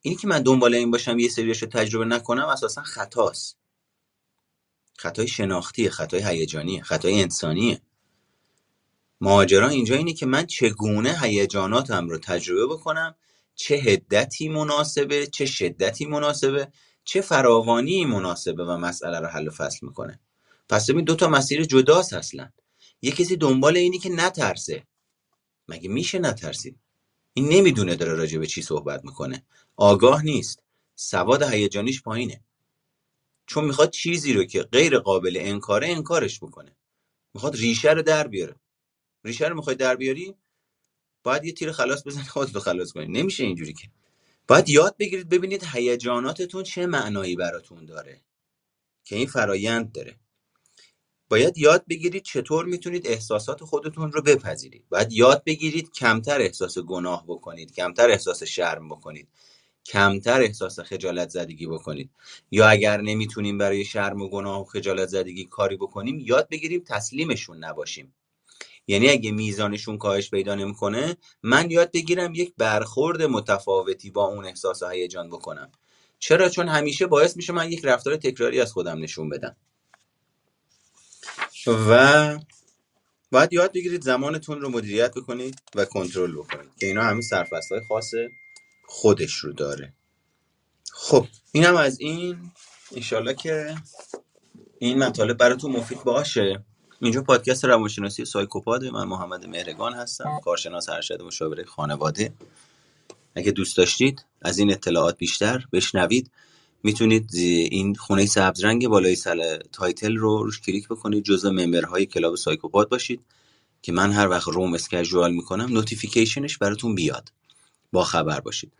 اینی که من دنبال این باشم یه سریاشو تجربه نکنم اساسا خطاست. خطای شناختی خطای هیجانی خطای انسانیه. ماجرا اینجا اینه که من چگونه هیجاناتم رو تجربه بکنم چه هدتی مناسبه چه شدتی مناسبه چه فراوانی مناسبه و مسئله رو حل و فصل می‌کنه؟ پس ببین دو تا مسیر جداست اصلا. یه کسی دنبال اینی که نترسه. مگه میشه نترسی؟ این نمی‌دونه داره راجع به چی صحبت می‌کنه. آگاه نیست. سواد هیجانیش پایینه. چون می‌خواد چیزی رو که غیر قابل انکاره انکارش بکنه. می‌خواد ریشه رو در بیاره. ریشه رو می‌خوای در بیاری؟ باید یه تیر خلاص بزنی خودت خلاص کنی. نمیشه اینجوری که. باید یاد بگیرید ببینید هیجاناتتون چه معنایی براتون داره که این فرایند داره. باید یاد بگیرید چطور می‌تونید احساسات خودتون رو بپذیرید. باید یاد بگیرید کمتر احساس گناه بکنید کمتر احساس شرم بکنید کمتر احساس خجالت زدگی بکنید. یا اگر نمی‌تونیم برای شرم و گناه و خجالت زدگی کاری بکنیم یاد بگیریم تسلیمشون نباشیم. یعنی اگه میزانشون کاهش پیدا نمی‌کنه من یاد بگیرم یک برخورد متفاوتی با اون احساس هیجان بکنم. چرا؟ چون همیشه باعث میشه من یک رفتار تکراری از خودم نشون بدم. و باید یاد بگیرید زمانتون رو مدیریت بکنید و کنترل بکنید که اینا همین سرفصل های خاص خودش رو داره. خب اینم از این. انشالله که این مطالب براتون مفید باشه. اینجا پادکست روانشناسی سایکوپاده. من محمد مهرگان هستم کارشناس ارشد مشاوره خانواده. اگه دوست داشتید از این اطلاعات بیشتر بشنوید. می‌تونید این خونه سبز رنگ بالای سر title رو روش کلیک بکنید. جزء member های club سایکوپاد باشید که من هر وقت room schedule می‌کنم notification ش براتون بیاد. با خبر باشید.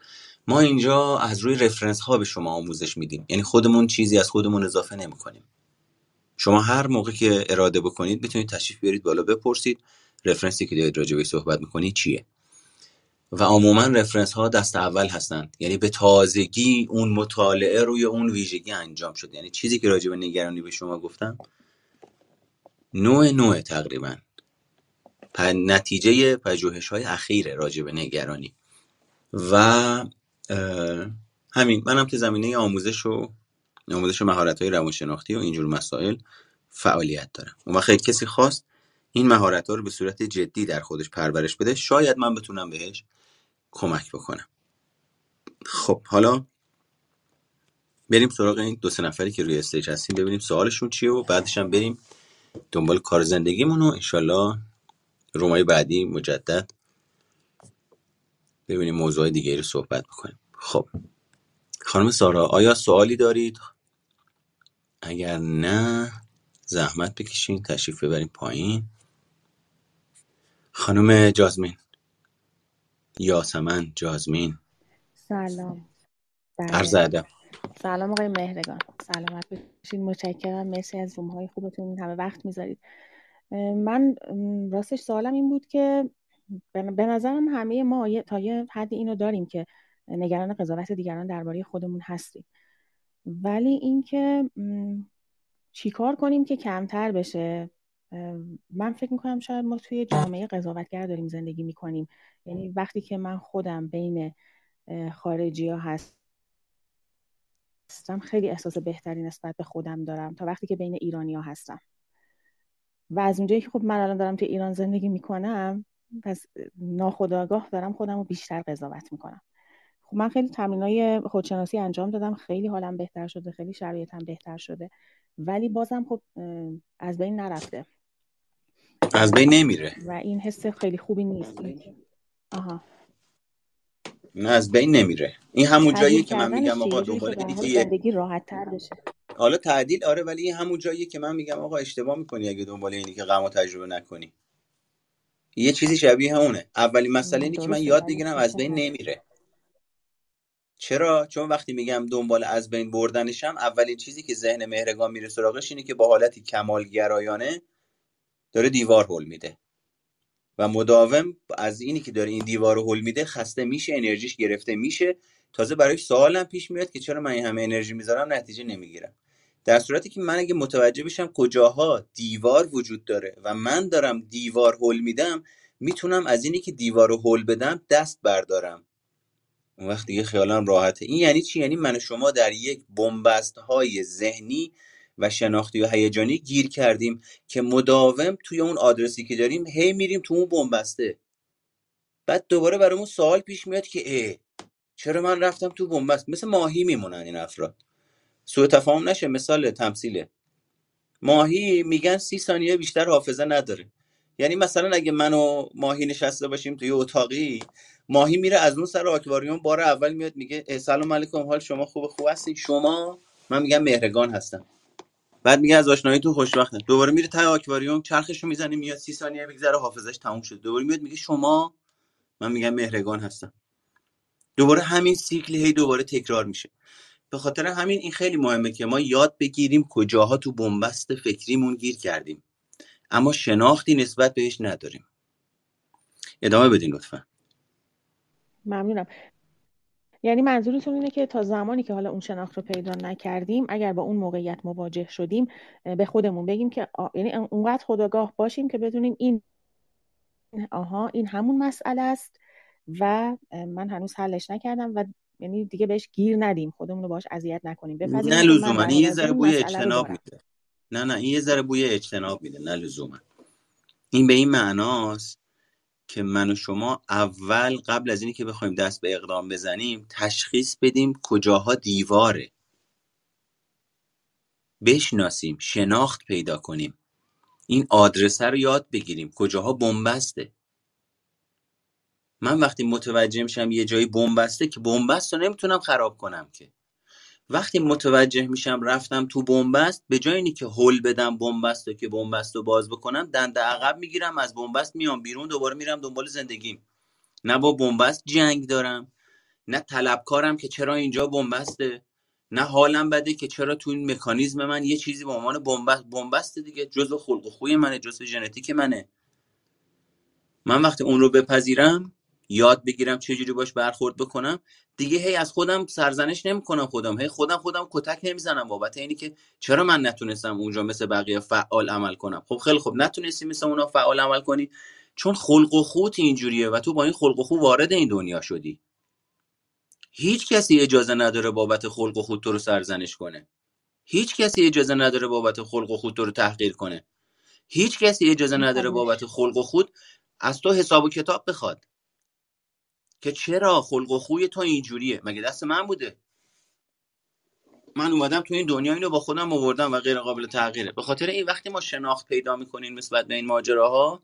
ما اینجا از روی reference ها به شما آموزش میدیم. یعنی خودمون چیزی از خودمون اضافه نمی‌کنیم. شما هر موقع که اراده بکنید می‌تونید تشریف بیارید بالا بپرسید رفرنسی که دارید راجع صحبت می‌کنید چیه. و عموما رفرنس ها دست اول هستن یعنی به تازگی اون مطالعه روی اون ویژگی انجام شد یعنی چیزی که راجع به نگرانی به شما گفتم نوع نوع تقریبا. نتیجه پژوهش های اخیر راجع به نگرانی. و همین. منم که زمینه آموزش و آموزش مهارت های روانشناختی و اینجور مسائل فعالیت دارم. اون وقت کسی خواست این مهارت ها رو به صورت جدی در خودش پرورش بده. شاید من بتونم بهش کمک بکنم. خب حالا بریم سراغ این دو سه نفری که روی استیج هستیم. ببینیم سوالشون چیه و بعدش هم بریم دنبال کار زندگیمون و انشالله رومای بعدی مجدد ببینیم موضوع دیگه رو صحبت بکنیم. خب خانم سارا آیا سوالی دارید؟ اگر نه زحمت بکشین تشریف ببریم پایین. خانم جازمین. یاسمن جازمین. سلام. عرض بله. ادب. سلام آقای مهرگان. سلامت باشید متشکرم. مرسی از روم های خوبتون. این همه وقت می‌ذارید. من راستش سوالم این بود که به نظرم همه ما تا یه حدی اینو داریم که نگران قضاوت دیگران درباره خودمون هستیم. ولی اینکه چیکار کنیم که کمتر بشه؟ من فکر می‌کنم شاید ما توی جامعه قضاوتگر داریم زندگی می‌کنیم. یعنی وقتی که من خودم بین خارجی ها هستم خیلی احساس بهتری نسبت به خودم دارم تا وقتی که بین ایرانی ها هستم. و از اونجایی که خب من الان دارم توی ایران زندگی می‌کنم پس ناخودآگاه دارم خودم رو بیشتر قضاوت می‌کنم. خب من خیلی تمرینای خودشناسی انجام دادم خیلی حالم بهتر شده خیلی شرایطم بهتر شده. ولی بازم خب از بین نرفته. از بین نمیره. و این حس خیلی خوبی نیست. آها. نه از بین نمیره. این همون جاییه که من میگم آقا اینی یه- زندگی راحت تر بشه. حالا تعدیل آره ولی این همون جاییه که من میگم آقا اشتباه می‌کنی اگه دنبال اینی که غم و تجربه نکنی. یه چیزی شبیه اونه اولین مسئله م، اینه که من یاد بگیرم از بین نمیره. چرا؟ چون وقتی میگم دنبال از بین بردنشم اولین چیزی که ذهن مهرگان میره سراغش اینه که با حالتی کمالگرایانه داره دیوار هل میده. و مداوم از اینی که داره این دیوار رو هل میده خسته میشه انرژیش گرفته میشه. تازه براش سوالم پیش میاد که چرا من این همه انرژی می‌ذارم نتیجه نمی‌گیرم. در صورتی که من اگه متوجه بشم کجاها دیوار وجود داره و من دارم دیوار هل میدم می‌تونم از اینی که دیوار رو هل بدم دست بردارم. اون وقت دیگه خیالم راحته. این یعنی چی؟ یعنی من و شما در یک بنبست های ذهنی و شناختی و هیجانی گیر کردیم که مداوم توی اون آدرسی که داریم هی میریم تو اون بنبسته. بعد دوباره برامون سوال پیش میاد که اه چرا من رفتم تو بنبست؟ مثل ماهی میمونن این افراد. سوء تفاهم نشه مثال تمثیله. ماهی میگن سی ثانیه بیشتر حافظه نداره. یعنی مثلا اگه من و ماهی نشسته باشیم توی اتاقی ماهی میره از اون سر آکواریوم بار اول میاد میگه سلام علیکم حال شما خوب خوب هستی شما؟ من میگم مهرگان هستم. بعد میگه از آشنایی تو خوشبختم دوباره میره ته آکواریوم چرخشو می‌زنه میاد سی ثانیه بگذره حافظش تموم شد دوباره میاد میگه شما؟ من میگم مهرگان هستم. دوباره همین سیکل هی دوباره تکرار میشه. به خاطر همین این خیلی مهمه که ما یاد بگیریم کجاها تو بنبست فکریمون گیر کردیم. اما شناختی نسبت بهش نداریم. ادامه بدین لطفا. ممنونم. یعنی منظورتون اینه که تا زمانی که حالا اون شناخت رو پیدا نکردیم اگر با اون موقعیت مواجه شدیم به خودمون بگیم که آ... یعنی اونقدر خودآگاه باشیم که بدونیم این آها این همون مسئله است و من هنوز حلش نکردم و یعنی دیگه بهش گیر ندیم. خودمون رو باش اذیت نکنیم. نه لزوما. یه ذره بوی اجتناب میده. نه نه. این یه ذره بوی اجتناب میده. نه لزوما. این به این معناست که من و شما اول قبل از اینی که بخوایم دست به اقدام بزنیم تشخیص بدیم کجاها دیواره. بشناسیم شناخت پیدا کنیم. این آدرسه رو یاد بگیریم. کجاها بنبسته؟ من وقتی متوجه میشم یه جایی بنبسته که بنبست رو نمی‌تونم خراب کنم که. وقتی متوجه میشم رفتم تو بنبست به جای اینی که هل بدم بنبست که بنبست رو باز بکنم دنده عقب می‌گیرم از بنبست میام بیرون دوباره میرم دنبال زندگیم. نه با بنبست جنگ دارم نه طلبکارم که چرا اینجا بنبسته نه حالم بده که چرا تو این مکانیزم من یه چیزی به عنوان بنبست بنبست دیگه جزء خلق و خوی منه جزء ژنتیک منه. من وقتی اون رو بپذیرم یاد بگیرم چجوری باش برخورد بکنم. دیگه هی از خودم سرزنش نمی‌کنم خودم. هی خودم خودم کتک نمی‌زنم بابت اینی که چرا من نتونستم اونجا مثل بقیه فعال عمل کنم؟ خب خیلی خوب. نتونستی مثل اونا فعال عمل کنی. چون خلق و خوت اینجوریه و تو با این خلق و خو وارد این دنیا شدی. هیچ کسی اجازه نداره بابت خلق و خود تو رو سرزنش کنه. هیچ کسی اجازه نداره بابت خلق و خود تو رو تحقیر کنه. هیچ کسی اجازه نداره بابت خلق و خود از تو حساب و کتاب بخواد. که چرا خلق و خوی تو اینجوریه؟ مگه دست من بوده؟ من اومدم تو این دنیا اینو با خودم آوردم و غیر قابل تغییره. به خاطر این وقتی ما شناخت پیدا می‌کنیم نسبت به این ماجراها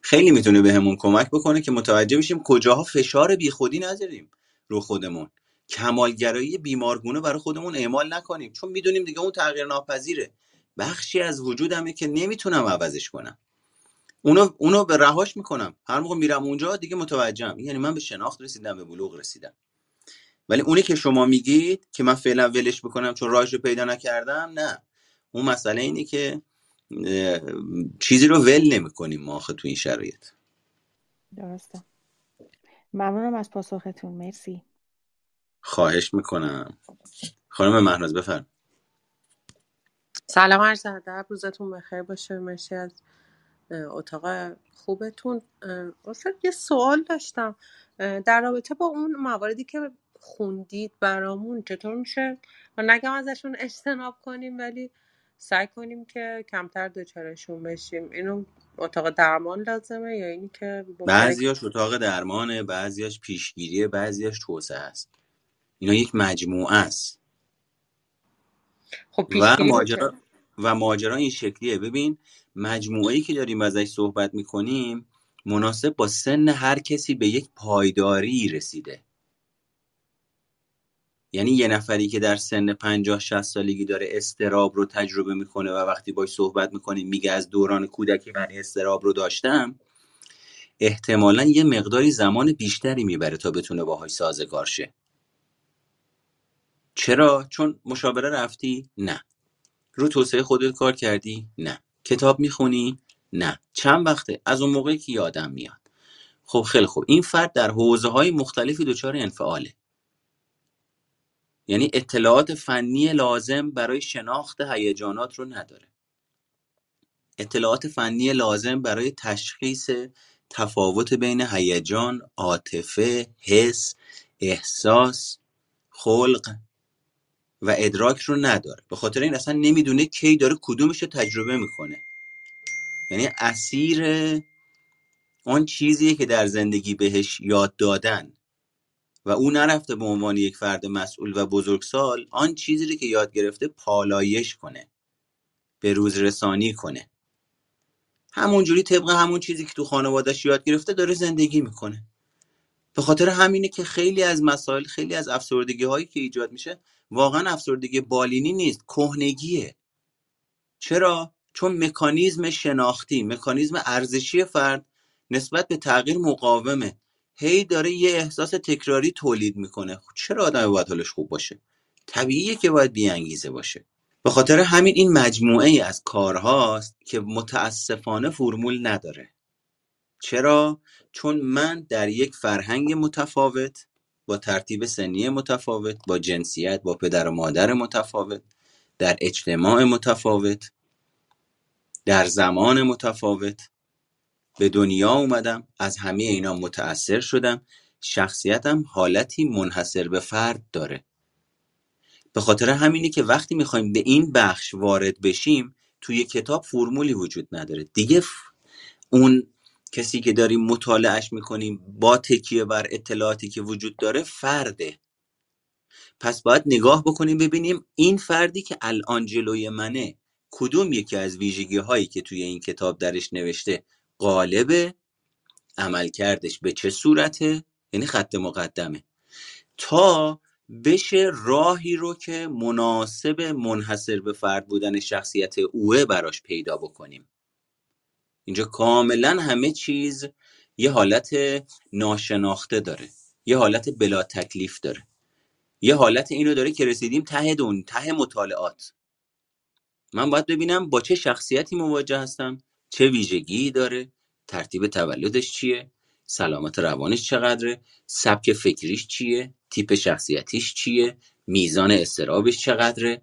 خیلی می‌تونه بهمون کمک بکنه که متوجه بشیم کجاها فشار بیخودی نذاریم رو خودمون. کمالگرایی بیمارگونه برای خودمون اعمال نکنیم. چون می‌دونیم دیگه اون تغییر ناپذیره. بخشی از وجودمه که نمی‌تونم عوضش کنم. اونو اونو به رهاش می‌کنم. هر موقع میرم اونجا دیگه متوجهم. یعنی من به شناخت رسیدم به بلوغ رسیدم. ولی اونی که شما میگید که من فعلا ولش بکنم چون راهش رو پیدا نکردم نه. اون مسئله اینه که اه، چیزی رو ول نمی‌کنیم ما آخه تو این شرایط. درسته. ممنونم از پاسختون. مرسی. خواهش می‌کنم. خانم مهناز بفرم. سلام عرض ادب. روزتون بخیر باشه. مرسی از اتاق خوبتون. استاد یه سوال داشتم. در رابطه با اون مواردی که خوندید برامون چطور میشه؟ و نگم ازشون اجتناب کنیم ولی سعی کنیم که کمتر دچارشون بشیم. اینو اتاق درمان لازمه یا اینی که بعضیاش اتاق درمانه بعضیاش پیشگیریه بعضیاش توسعه است. اینا یک مجموعه است. خب و ماجرا و ماجرا این شکلیه. ببین مجموعه که داریم ازش صحبت می‌کنیم مناسب با سن هر کسی به یک پایداری رسیده. یعنی یه نفری که در سن 50 60 سالگی داره استراب رو تجربه می‌کنه و وقتی باش صحبت می‌کنیم میگه از دوران کودکی من استراب رو داشتم احتمالا یه مقداری زمان بیشتری می‌بره تا بتونه باهاش سازگار شه. چرا؟ چون مشاوره رفتی؟ نه. رو توسعه خودت کار کردی؟ نه. کتاب می‌خونی؟ نه. چند وقته؟ از اون موقعی که یادم میاد. خب خیلی خوب. این فرد در حوزه های مختلفی دچار انفعاله. یعنی اطلاعات فنی لازم برای شناخت هیجانات رو نداره. اطلاعات فنی لازم برای تشخیص تفاوت بین هیجان، عاطفه، حس، احساس، خلق و ادراک رو نداره. به خاطر این اصلا نمی‌دونه کی داره کدومش رو تجربه می‌کنه. یعنی اسیر آن چیزیه که در زندگی بهش یاد دادن. و او نرفته به عنوان یک فرد مسئول و بزرگسال آن چیزی رو که یاد گرفته پالایش کنه. به روز رسانی کنه. همونجوری طبق همون چیزی که تو خانوادش یاد گرفته داره زندگی می‌کنه. به خاطر همینه که خیلی از مسائل خیلی از افسردگی هایی که ایجاد میشه واقعا افسردگی بالینی نیست کهنگیه. چرا؟ چون مکانیزم شناختی مکانیزم ارزشی فرد نسبت به تغییر مقاومه. هی داره یه احساس تکراری تولید می‌کنه. چرا آدم باید حالش خوب باشه؟ طبیعیه که باید بیانگیزه باشه. به خاطر همین این مجموعه ای از کارهاست که متاسفانه فرمول نداره. چرا؟ چون من در یک فرهنگ متفاوت با ترتیب سنی متفاوت با جنسیت با پدر و مادر متفاوت در اجتماع متفاوت در زمان متفاوت. به دنیا اومدم از همه اینا متأثر شدم. شخصیتم حالتی منحصر به فرد داره. به خاطر همینه که وقتی می‌خوایم به این بخش وارد بشیم توی کتاب فرمولی وجود نداره. دیگه اون کسی که داریم مطالعهش می‌کنیم با تکیه بر اطلاعاتی که وجود داره فرده. پس باید نگاه بکنیم ببینیم این فردی که الان جلوی منه کدوم یکی از ویژگی هایی که توی این کتاب درش نوشته غالبه؟ عملکردش به چه صورته؟ یعنی خط مقدمه. تا بشه راهی رو که مناسب منحصر به فرد بودن شخصیت اوه براش پیدا بکنیم. اینجا کاملا همه چیز یه حالت ناشناخته داره. یه حالت بلا تکلیف داره. یه حالت اینو داره که رسیدیم ته دون ته مطالعات. من باید ببینم با چه شخصیتی مواجه هستم چه ویژگی داره ترتیب تولدش چیه سلامت روانش چقدره سبک فکریش چیه تیپ شخصیتیش چیه میزان استرابش چقدره.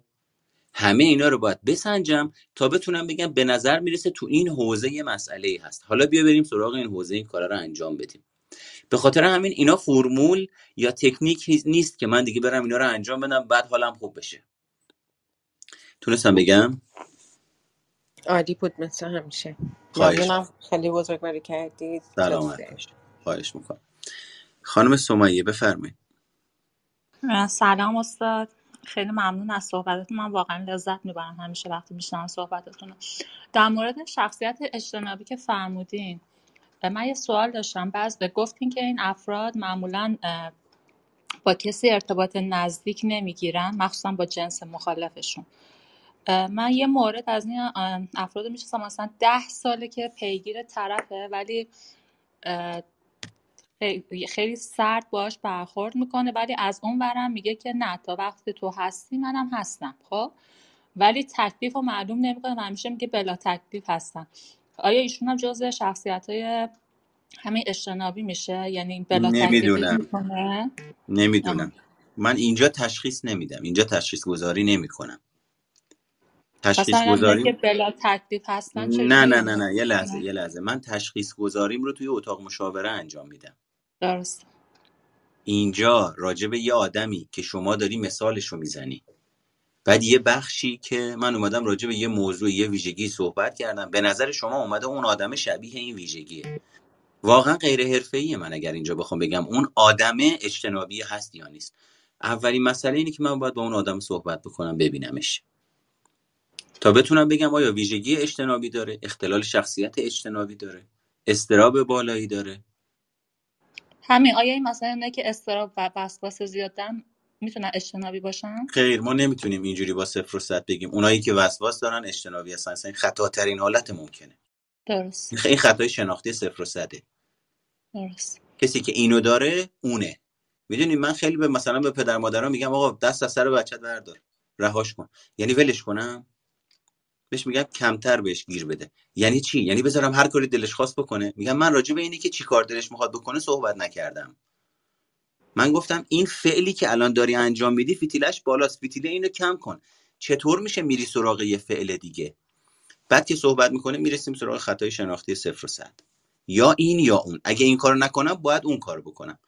همه اینا رو باید بسنجم تا بتونم بگم به نظر می‌رسه تو این حوزه یه مسئله ای هست. حالا بیا بریم سراغ این حوزه این کارا رو انجام بدیم. به خاطر همین اینا فرمول یا تکنیک نیست که من دیگه برم اینا رو انجام بدم بعد حالم خوب بشه. تونستم بگم؟ عالی بود مثل همیشه. خواهش. ممنونم. خیلی بزرگواری کردید. سلامت باش خواهش می‌کنم. خانم سمیه بفرمایید. سلام استاد. خیلی ممنون از صحبتتون. من واقعا لذت می‌برم همیشه وقتی میشنم صحبتتون. در مورد شخصیت اجتنابی که فرمودین من یه سوال داشتم. بعض گفتین که این افراد معمولا با کسی ارتباط نزدیک نمی‌گیرن مخصوصا با جنس مخالفشون. من یه مورد از این افراد می‌شناسم. مثلا ده ساله که پیگیر طرفه ولی خیلی سرد باش برخورد می‌کنه ولی از اون ورم میگه که نه تا وقتی تو هستی منم هستم خب؟ ولی تکلیف رو معلوم نمی‌کنه و همیشه میگه بلا تکلیف هستن آیا ایشون هم جز شخصیت های همین اجتنابی میشه؟ یعنی بلا نمی‌دونم. نمی‌دونم. من اینجا تشخیص نمیدم. اینجا تشخیص گذاری نمی‌کنم. تشخیص مثلا اونایی که گذاریم بلا تکلیف هستن نه نه نه نه یه لحظه یه لحظه. من تشخیص گذاریم رو توی اتاق مشاوره انجام میدم. درست. اینجا راجع به یه آدمی که شما داری مثالش رو می‌زنی. بعد یه بخشی که من اومدم راجع به یه موضوع یه ویژگی صحبت کردم. به نظر شما اومده اون آدم شبیه این ویژگیه. واقعا غیر حرفه‌ایه من اگر اینجا بخوام بگم اون آدم اجتنابی هست یا نیست. اولین مسئله اینه که من باید با اون آدم صحبت بکنم ببینمش. تا بتونم بگم آیا ویژگی اجتنابی داره اختلال شخصیت اجتنابی داره استراب بالایی داره همین آیا این مثلا اونایی که استراب و وسواس زیاد دارن می‌تونن اجتنابی باشن؟ خیر ما نمی‌تونیم اینجوری با صفر و صد بگیم. اونایی که وسواس دارن اجتنابی هستن. اصلا این خطاترین حالت ممکنه. درست. این خطای شناختی صفر و صده. درست. کسی که اینو داره اونه. می‌دونی من خیلی به مثلا به پدر مادران میگم آقا دست از سر بچت بردار. رهاش کن. یعنی ولش کنم. بهش میگم کمتر بهش گیر بده. یعنی چی؟ یعنی بذارم هر کاری دلش خواست بکنه. میگم من راجع به اینی که چی کار دلش می‌خواد بکنه صحبت نکردم. من گفتم این فعلی که الان داری انجام میدی فیتیلش بالاست. فیتیله اینو کم کن. چطور میشه میری سراغ یه فعل دیگه؟ بعد که صحبت می‌کنه می‌رسیم سراغ خطای شناختی صفر و صد. یا این یا اون. اگه این کارو نکنم باید اون کارو بکنم.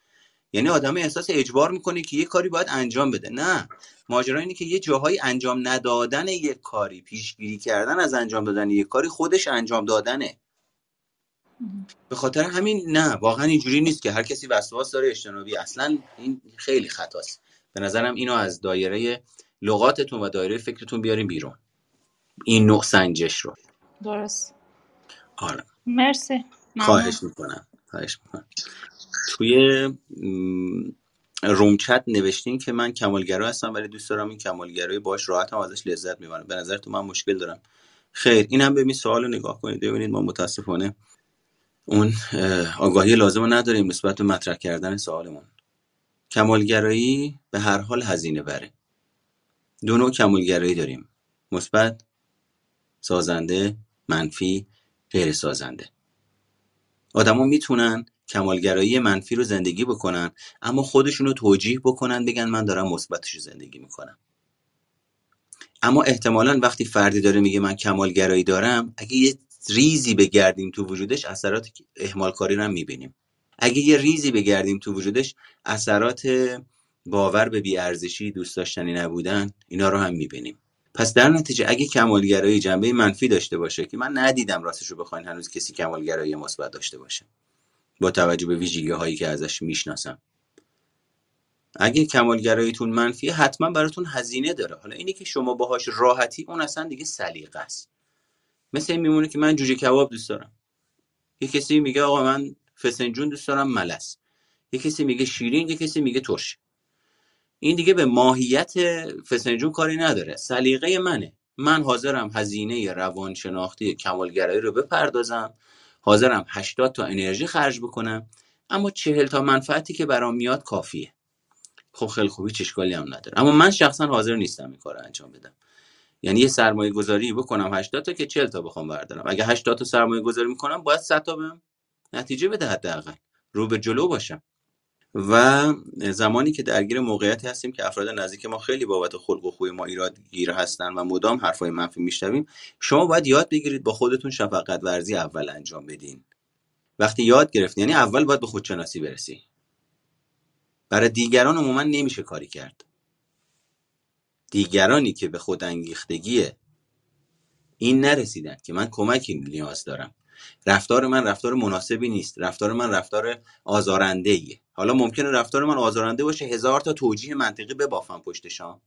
یعنی آدم احساس اجبار می‌کنه که یه کاری باید انجام بده. نه. ماجرا اینه که یه جاهایی انجام ندادن یک کاری پیشگیری کردن از انجام دادن یک کاری خودش انجام دادنه. به خاطر همین نه واقعا اینجوری نیست که هر کسی وسواس داره اجتنابی. اصلا این خیلی خطاست. به نظرم اینو از دایره لغاتتون و دایره فکرتون بیاریم بیرون. این نوع سنجش رو. درست. آره. مرسی. ممنون. خواهش می‌کنم. خواهش می‌کنم. توی م، روم چت نوشتین که من کمالگرا هستم ولی دوست دارم این کمالگرایی باش راحت هم ازش لذت می‌برم. به نظرتون من مشکل دارم. خیر اینم ببین سوال رو نگاه کنید. ببینید ما متاسفانه اون اه، آگاهی لازم رو نداریم نسبت به مطرح کردن سوالمون. کمالگرایی به هر حال هزینه بره. دو نوع کمالگرایی داریم. مثبت سازنده منفی غیر سازنده آدما می‌تونن کمالگرایی منفی رو زندگی بکنن اما خودشون رو توجیه بکنن بگن من دارم مثبتش رو زندگی می‌کنم. اما احتمالا وقتی فردی داره میگه من کمالگرایی دارم اگه یه ریزی بگردیم تو وجودش اثرات اهمال کاری رو هم می‌بینیم. اگه یه ریزی بگردیم تو وجودش اثرات باور به بیارزشی دوست داشتنی نبودن اینا رو هم می‌بینیم. پس در نتیجه اگه کمالگرایی جنبه منفی داشته باشه که من ندیدم راستش رو بخواین هنوز کسی کمالگرایی مثبت داشته باشه. با توجه به ویژگی هایی که ازش می‌شناسم. اگه کمالگراییتون منفیه حتما براتون هزینه داره. حالا اینی که شما باهاش راحتی اون اصلا دیگه سلیقه است. مثل این میمونه که من جوجه کباب دوست دارم. یه کسی میگه آقا من فسنجون دوست دارم ملس. یه کسی میگه شیرین یه کسی میگه ترش. این دیگه به ماهیت فسنجون کاری نداره. سلیقه منه. من حاضرم هزینه روانشناختی کمالگرایی رو بپردازم. حاضرم 80 تا انرژی خرج بکنم اما 40 تا منفعتی که برام میاد کافیه. خب خیلی خوبی هیچ اشکالی هم نداره. اما من شخصا حاضر نیستم این کار رو انجام بدم. یعنی یه سرمایه گذاری بکنم 80 تا که 40 تا بخوام بردارم. اگه 80 تا سرمایه گذاری می‌کنم باید 100 تا بهم نتیجه بده حداقل. رو به جلو باشم. و زمانی که درگیر موقعیتی هستیم که افراد نزدیک ما خیلی بابت خلق و خوی ما ایراد گیر هستن و مدام حرفای منفی میشنویم شما باید یاد بگیرید با خودتون شفقت ورزی اول انجام بدین. وقتی یاد گرفت یعنی اول باید به خودشناسی برسی. برای دیگران عموما نمیشه کاری کرد. دیگرانی که به خود انگیختگی این نرسیدن که من کمکی نیاز دارم. رفتار من رفتار مناسبی نیست. رفتار من رفتار آزارنده ایه حالا ممکنه رفتار من آزارنده باشه هزار تا توجیه منطقی ببافم پشتشام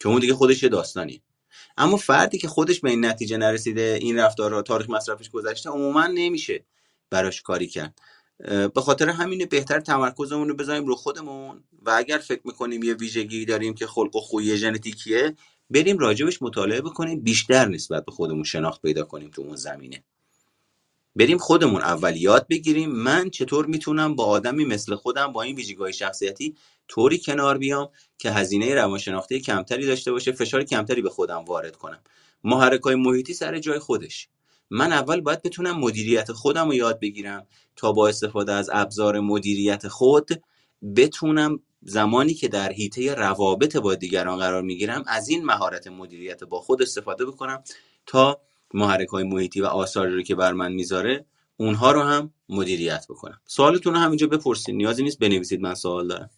که اون دیگه خودش یه داستانی اما فردی که خودش به این نتیجه نرسیده این رفتار را تاریخ مصرفش گذشته عموما نمیشه براش کاری کرد. به خاطر همین بهتر تمرکزمون رو بذاریم رو خودمون. و اگر فکر می‌کنیم یه ویژگی داریم که خلق و خوی ژنتیکیه بریم راجبش مطالعه بکنیم. بیشتر نسبت به خودمون شناخت پیدا کنیم تو اون زمینه. بریم خودمون اول یاد بگیریم. من چطور می‌تونم با آدمی مثل خودم با این ویژگی‌های شخصیتی طوری کنار بیام که هزینه روانشناختی کمتری داشته باشه فشار کمتری به خودم وارد کنم؟ محرکای محیطی سر جای خودش. من اول باید بتونم مدیریت خودم رو یاد بگیرم تا با استفاده از ابزار مدیریت خود بتونم زمانی که در حیطه روابط با دیگران قرار می‌گیرم از این مهارت مدیریت با خود استفاده بکنم تا محرک های محیطی و آثاری رو که بر من می‌ذاره اونها رو هم مدیریت بکنم. سوالتون رو همینجا بپرسید نیازی نیست بنویسید من سوال دارم.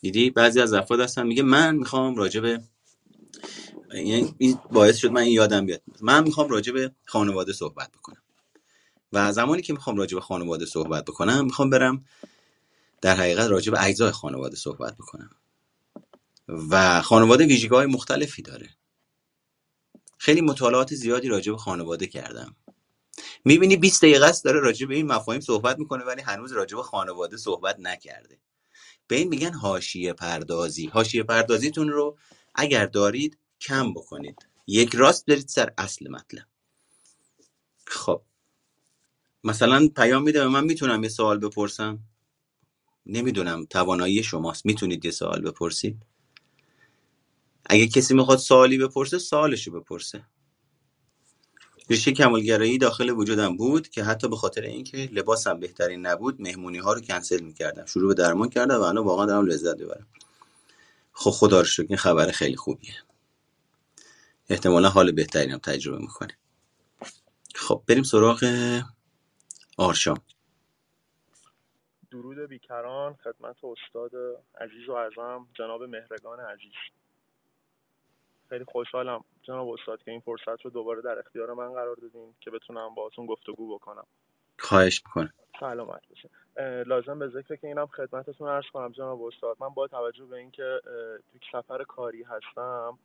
دیدی؟ بعضی از افراد هستن میگه من می‌خوام راجع به یعنی این باعث شد من این یادم بیاد. من می‌خوام راجع به خانواده صحبت بکنم. و زمانی که می‌خوام راجع به خانواده صحبت بکنم می‌خوام برم در حقیقت راجع به اجزای خانواده صحبت بکنم. و خانواده ویژگی های مختلفی داره. خیلی مطالعات زیادی راجع به خانواده کردم. می‌بینی 20 دقیقه است داره راجع به این مفاهیم صحبت می‌کنه ولی هنوز راجع به خانواده صحبت نکرده. به این میگن حاشیه پردازی. حاشیه پردازیتون رو اگر دارید کم بکنید. یک راست برید سر اصل مطلب. خب. مثلا پیام میده به من می‌تونم یه سوال بپرسم؟ نمی‌دونم توانایی شماست. می‌تونید یه سوال بپرسید؟ اگه کسی می‌خواد سوالی بپرسه سوالشو بپرسه. ریشه کمالگرایی داخل وجودم بود که حتی به خاطر اینکه لباسم بهترین نبود مهمونی ها رو کنسل می‌کردم. شروع به درمان کردم و الان واقعا دارم لذت ببرم خب خدا رو شکر این خبر خیلی خوبیه. احتمالا حال بهتری هم تجربه می‌کنه. خب بریم سراغ آرشام. درود بیکران خدمت استاد عزیز و اعظم جناب مهرگان عزیز. خیلی خوشحالم جناب استاد که این فرصت رو دوباره در اختیار من قرار دادین که بتونم باهاتون گفتگو بکنم. خواهش می‌کنم. سلامت باشه لازم به ذکر که اینم خدمتتون عرض کنم جناب استاد. من با توجه به اینکه تو سفر کاری هستم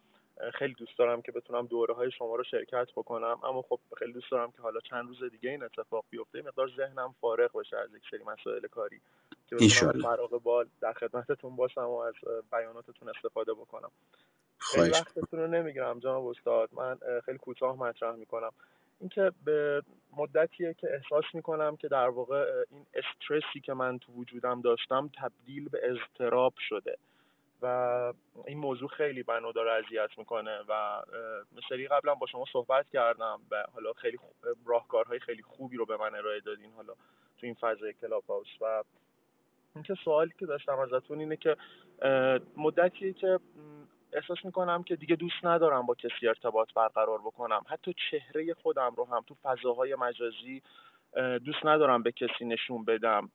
خیلی دوست دارم که بتونم دوره های شما رو شرکت بکنم. اما خب خیلی دوست دارم که حالا چند روز دیگه این اتفاق بیفته مقدار ذهنم فارغ بشه از یک سری مسائل کاری. که بتونم فراغ بال در خدمتتون باشم و از بیاناتتون استفاده بکنم. خیلی وقتتون رو نمی‌گیرم جناب استاد. من خیلی کوتاه مطرح می‌کنم. اینکه به مدتیه که احساس می‌کنم که در واقع این استرسی که من تو وجودم داشتم تبدیل به اضطراب شده و این موضوع خیلی منو داره اذیت می‌کنه و سری قبلا با شما صحبت کردم و حالا خیلی راهکارهای خیلی خوبی رو به من ارائه دادین حالا تو این فضای کلاب هاوس و اینکه سوالی که داشتم ازتون اینه که مدتیه که احساس می‌کنم که دیگه دوست ندارم با کسی ارتباط برقرار بکنم. حتی چهره خودم رو هم تو فضاهای مجازی دوست ندارم به کسی نشون بدم.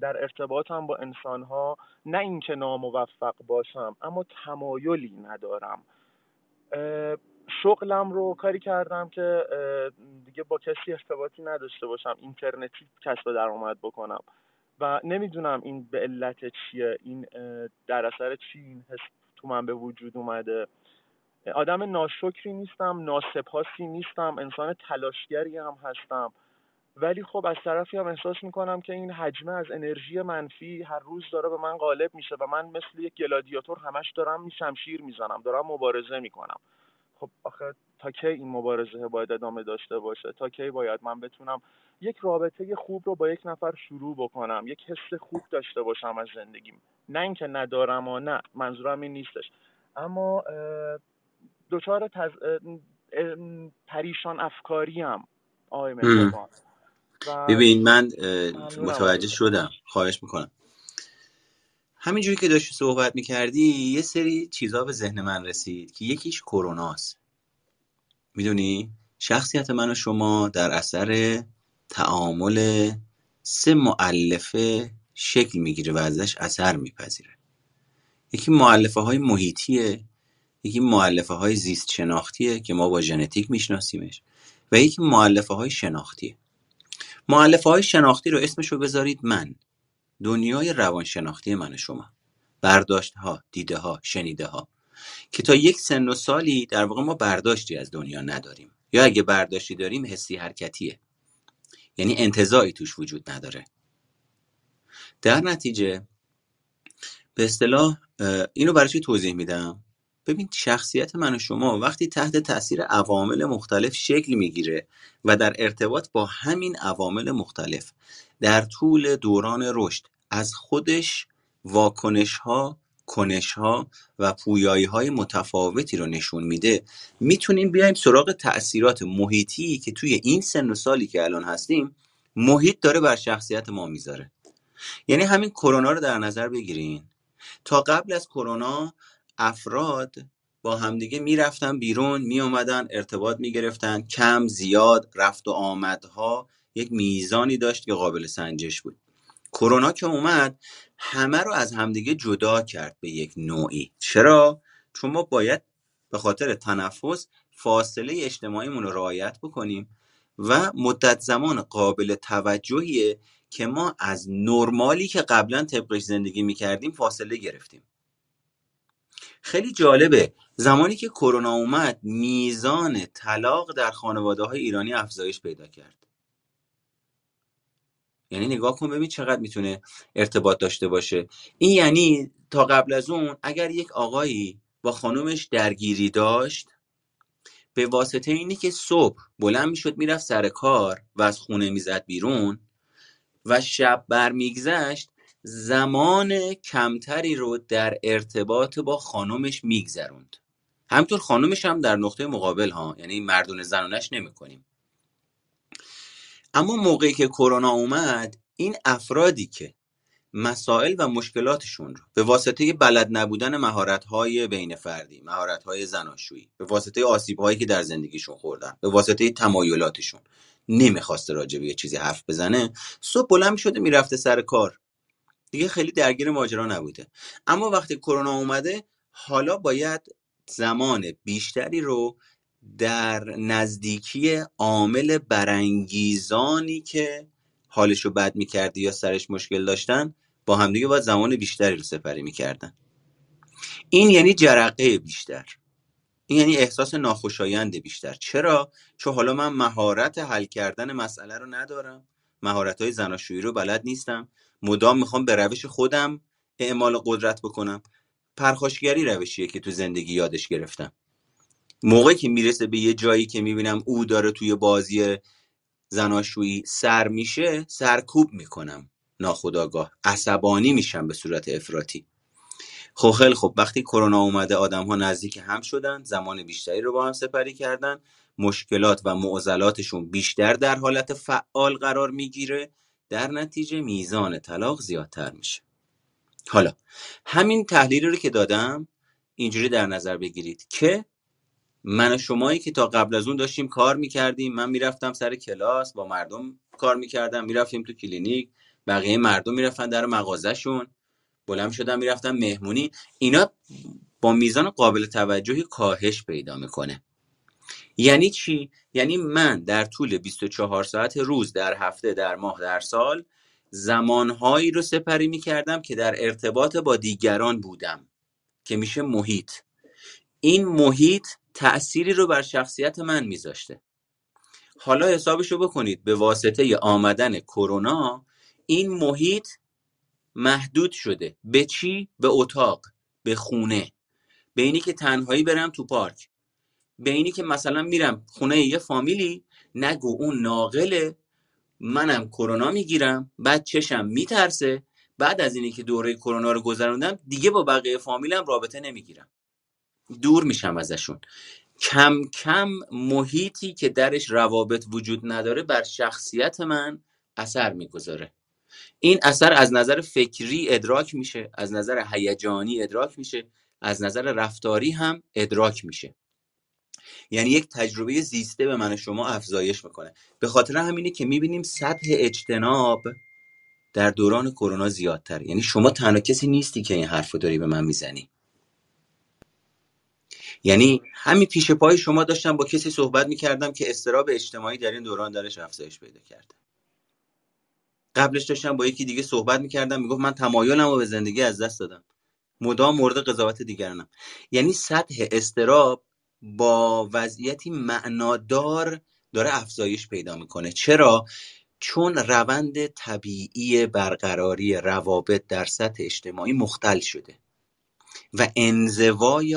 در ارتباطم با انسانها نه اینکه ناموفق باشم اما تمایلی ندارم. شغلم رو کاری کردم که دیگه با کسی ارتباطی نداشته باشم. اینترنتی کسب درآمد بکنم. و نمی‌دونم این به علت چیه این در اثر چی این حس تو من به وجود اومده. آدم ناشکری نیستم ناسپاسی نیستم انسان تلاشگری هم هستم. ولی خب از طرفی هم احساس می‌کنم که این حجمه از انرژی منفی هر روز داره به من غالب میشه و من مثل یک گلادیاتور همش دارم شمشیر می‌زنم دارم مبارزه می‌کنم. خب آخه تا کی این مبارزه باید ادامه داشته باشه؟ تا کی باید من بتونم یک رابطه خوب رو با یک نفر شروع بکنم یک حس خوب داشته باشم از زندگیم نه اینکه ندارم و نه منظورم این نیستش. اما دچار تز... پریشان افکاری هم. آقای ببین من متوجه شدم. خواهش می‌کنم. همینجوری که داشتی صحبت می‌کردی یه سری چیزها به ذهن من رسید که یکیش کروناست می‌دونی؟ شخصیت من و شما در اثر تعامل سه معلفه شکل می‌گیره و ازش اثر میپذیره. یکی معلفه های محیطیه یکی معلفه های زیست شناختیه که ما با ژنتیک میشناسیمش و یکی معلفه های شناختیه. معلفه های شناختی رو اسمشو بذارید من. دنیای روانشناختی من شما. برداشت ها دیده ها شنیده ها که تا یک سن و سالی در واقع ما برداشتی از دنیا نداریم. یا اگه برداشتی داریم حسی حرکتیه. یعنی انتظاعی توش وجود نداره. در نتیجه به اصطلاح اینو برای چی توضیح میدم؟ ببین شخصیت من و شما وقتی تحت تاثیر عوامل مختلف شکل می‌گیره و در ارتباط با همین عوامل مختلف در طول دوران رشد. از خودش واکنش ها کنش ها و پویایی های متفاوتی رو نشون میده. می‌تونیم بیایم سراغ تاثیرات محیطی که توی این سن و سالی که الان هستیم محیط داره بر شخصیت ما می‌ذاره. یعنی همین کرونا رو در نظر بگیرین. تا قبل از کرونا افراد با همدیگه می‌رفتن بیرون میومدن ارتباط می‌گرفتن کم زیاد رفت و آمدها یک میزانی داشت که قابل سنجش بود. کرونا که اومد همه رو از همدیگه جدا کرد به یک نوعی. چرا؟ چون ما باید به خاطر تنفس فاصله اجتماعیمون رو رعایت بکنیم و مدت زمان قابل توجهیه که ما از نرمالی که قبلا طبقش زندگی می‌کردیم فاصله گرفتیم. خیلی جالبه. زمانی که کرونا اومد میزان طلاق در خانواده های ایرانی افزایش پیدا کرد. یعنی نگاه کن ببین چقدر می‌تونه ارتباط داشته باشه. این یعنی تا قبل از اون اگر یک آقایی با خانومش درگیری داشت به واسطه اینی که صبح بلند می‌شد می‌رفت سر کار و از خونه می‌زد بیرون و شب برمیگذشت زمان کمتری رو در ارتباط با خانمش میگذروند. همینطور خانمش هم در نقطه مقابل ها یعنی مردون زنانش نمی کنیم اما موقعی که کرونا اومد این افرادی که مسائل و مشکلاتشون رو به واسطه بلد نبودن مهارت‌های بین فردی، مهارت‌های زناشویی، به واسطه آسیب‌هایی که در زندگیشون خوردن، به واسطه تمایلاتشون نمی‌خواسته راجع به یه چیزی حرف بزنه، صبح بلند شده می‌رفته سر کار. دیگه خیلی درگیر ماجرا نبوده. اما وقتی کرونا اومده حالا باید زمان بیشتری رو در نزدیکی عامل برانگیزانی که حالشو بد می‌کرده یا سرش مشکل داشتن با همدیگه باید زمان بیشتری رو سپری می‌کردن. این یعنی جرقه بیشتر. این یعنی احساس ناخوشایند بیشتر. چرا؟ چون حالا من مهارت حل کردن مسئله رو ندارم. مهارت های زناشویی رو بلد نیستم. مدام می‌خوام به روش خودم اعمال قدرت بکنم. پرخاشگری روشیه که تو زندگی یادش گرفتم. موقعی که می‌رسه به یه جایی که می‌بینم او داره توی بازی زناشویی سر میشه سرکوب می‌کنم. ناخداگاه عصبانی میشم به صورت افراطی. خب خیلی خب وقتی کرونا اومده آدم ها نزدیک هم شدن زمان بیشتری رو با هم سپری کردن. مشکلات و معضلاتشون بیشتر در حالت فعال قرار می‌گیره. در نتیجه میزان طلاق زیادتر میشه. حالا همین تحلیلی رو که دادم اینجوری در نظر بگیرید که من و شمایی که تا قبل از اون داشتیم کار می‌کردیم. من می‌رفتم سر کلاس با مردم کار می‌کردم. می‌رفتیم تو کلینیک. بقیه مردم می‌رفتن در مغازهشون. بلند شدم می‌رفتم مهمونی. اینا با میزان قابل توجهی کاهش پیدا می‌کنه. یعنی چی؟ یعنی من در طول 24 ساعت روز در هفته در ماه در سال زمانهایی رو سپری می‌کردم که در ارتباط با دیگران بودم که میشه محیط. این محیط تأثیری رو بر شخصیت من میذاشته. حالا حسابشو بکنید به واسطه آمدن کرونا این محیط محدود شده. به چی؟ به اتاق به خونه. به اینی که تنهایی برم تو پارک. به اینی که مثلا میرم خونه یه فامیلی نگو اون ناقله منم کرونا می‌گیرم بعد چشم میترسه بعد از اینی که دوره کرونا رو گذروندم دیگه با بقیه فامیلم رابطه نمی‌گیرم. دور میشم ازشون. کم کم محیطی که درش روابط وجود نداره بر شخصیت من اثر می‌گذاره. این اثر از نظر فکری ادراک میشه از نظر هیجانی ادراک میشه از نظر رفتاری هم ادراک میشه. یعنی یک تجربه زیسته به من شما افزایش می‌کنه. به خاطر همینه که می‌بینیم سطح اجتناب در دوران کرونا زیادتر یعنی شما تنها کسی نیستی که این حرف رو داری به من می‌زنی. یعنی همین پیش پای شما داشتم با کسی صحبت می‌کردم که استراب اجتماعی در این دوران درش افزایش پیدا کرده. قبلش داشتم با یکی دیگه صحبت می‌کردم می‌گفت من تمایلم رو به زندگی از دست دادم. مدام مورد قضاوت دیگرانم. یعنی سطح استراب با وضعیتی معنادار داره افزایش پیدا می‌کنه. چرا؟ چون روند طبیعی برقراری روابط در سطح اجتماعی مختل شده. و انزوای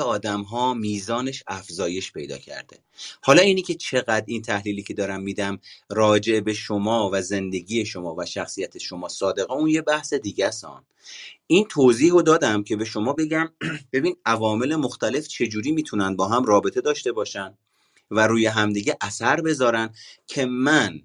ها میزانش افزایش پیدا کرده. حالا اینی که چقدر این تحلیلی که دارم میدم راجع به شما و زندگی شما و شخصیت شما صادقه اون یه بحث دیگه است این توضیح رو دادم که به شما بگم [clears throat] ببین عوامل مختلف چجوری می‌تونن با هم رابطه داشته باشن و روی همدیگه اثر بذارن که من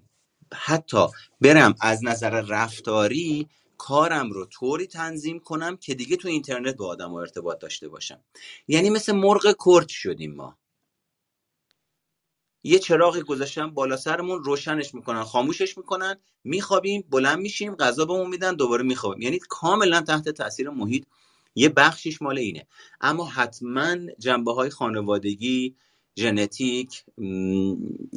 حتی برم از نظر رفتاری کارم رو طوری تنظیم کنم که دیگه تو اینترنت با آدم و ارتباط داشته باشم. یعنی مثل مرغ کرد شدیم ما. یه چراغ گذاشتن بالا سرمون روشنش می‌کنن خاموشش می‌کنن میخوابیم بلند میشیم غذا بهمون میدن دوباره میخوابیم. یعنی کاملا تحت تاثیر محیط. یه بخشیش مال اینه. اما حتما جنبه های خانوادگی ژنتیک